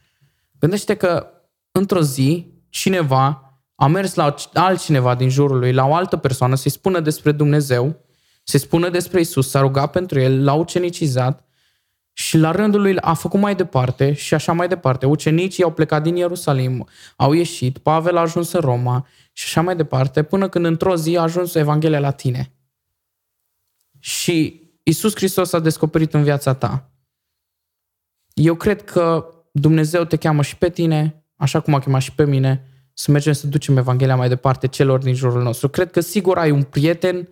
gândește că într-o zi cineva a mers la altcineva din jurul lui, la o altă persoană, să-i spună despre Dumnezeu, să-i spună despre Isus, s-a rugat pentru el, l-a ucenicizat și la rândul lui a făcut mai departe și așa mai departe. Ucenicii au plecat din Ierusalim, au ieșit, Pavel a ajuns în Roma și așa mai departe, până când într-o zi a ajuns Evanghelia la tine. Și Isus Hristos a descoperit în viața ta. Eu cred că Dumnezeu te cheamă și pe tine, așa cum a chemat și pe mine, să mergem să ducem Evanghelia mai departe celor din jurul nostru. Cred că sigur ai un prieten,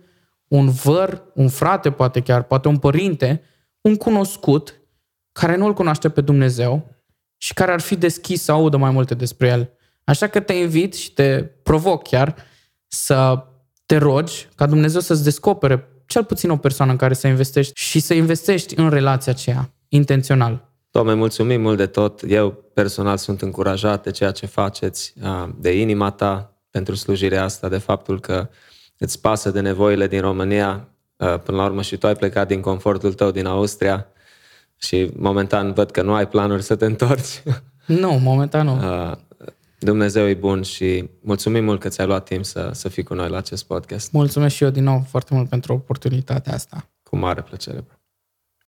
un văr, un frate poate chiar, poate un părinte, un cunoscut care nu-L cunoaște pe Dumnezeu și care ar fi deschis să audă mai multe despre El. Așa că te invit și te provoc chiar să te rogi ca Dumnezeu să-ți descopere cel puțin o persoană în care să investești și să investești în relația aceea, intențional. Doamne, mulțumim mult de tot. Eu personal sunt încurajat de ceea ce faceți, de inima ta pentru slujirea asta, de faptul că îți pasă de nevoile din România. Până la urmă și tu ai plecat din confortul tău din Austria și momentan văd că nu ai planuri să te întorci. Nu, momentan nu. Dumnezeu e bun și mulțumim mult că ți-ai luat timp să, să fii cu noi la acest podcast. Mulțumesc și eu din nou foarte mult pentru oportunitatea asta. Cu mare plăcere.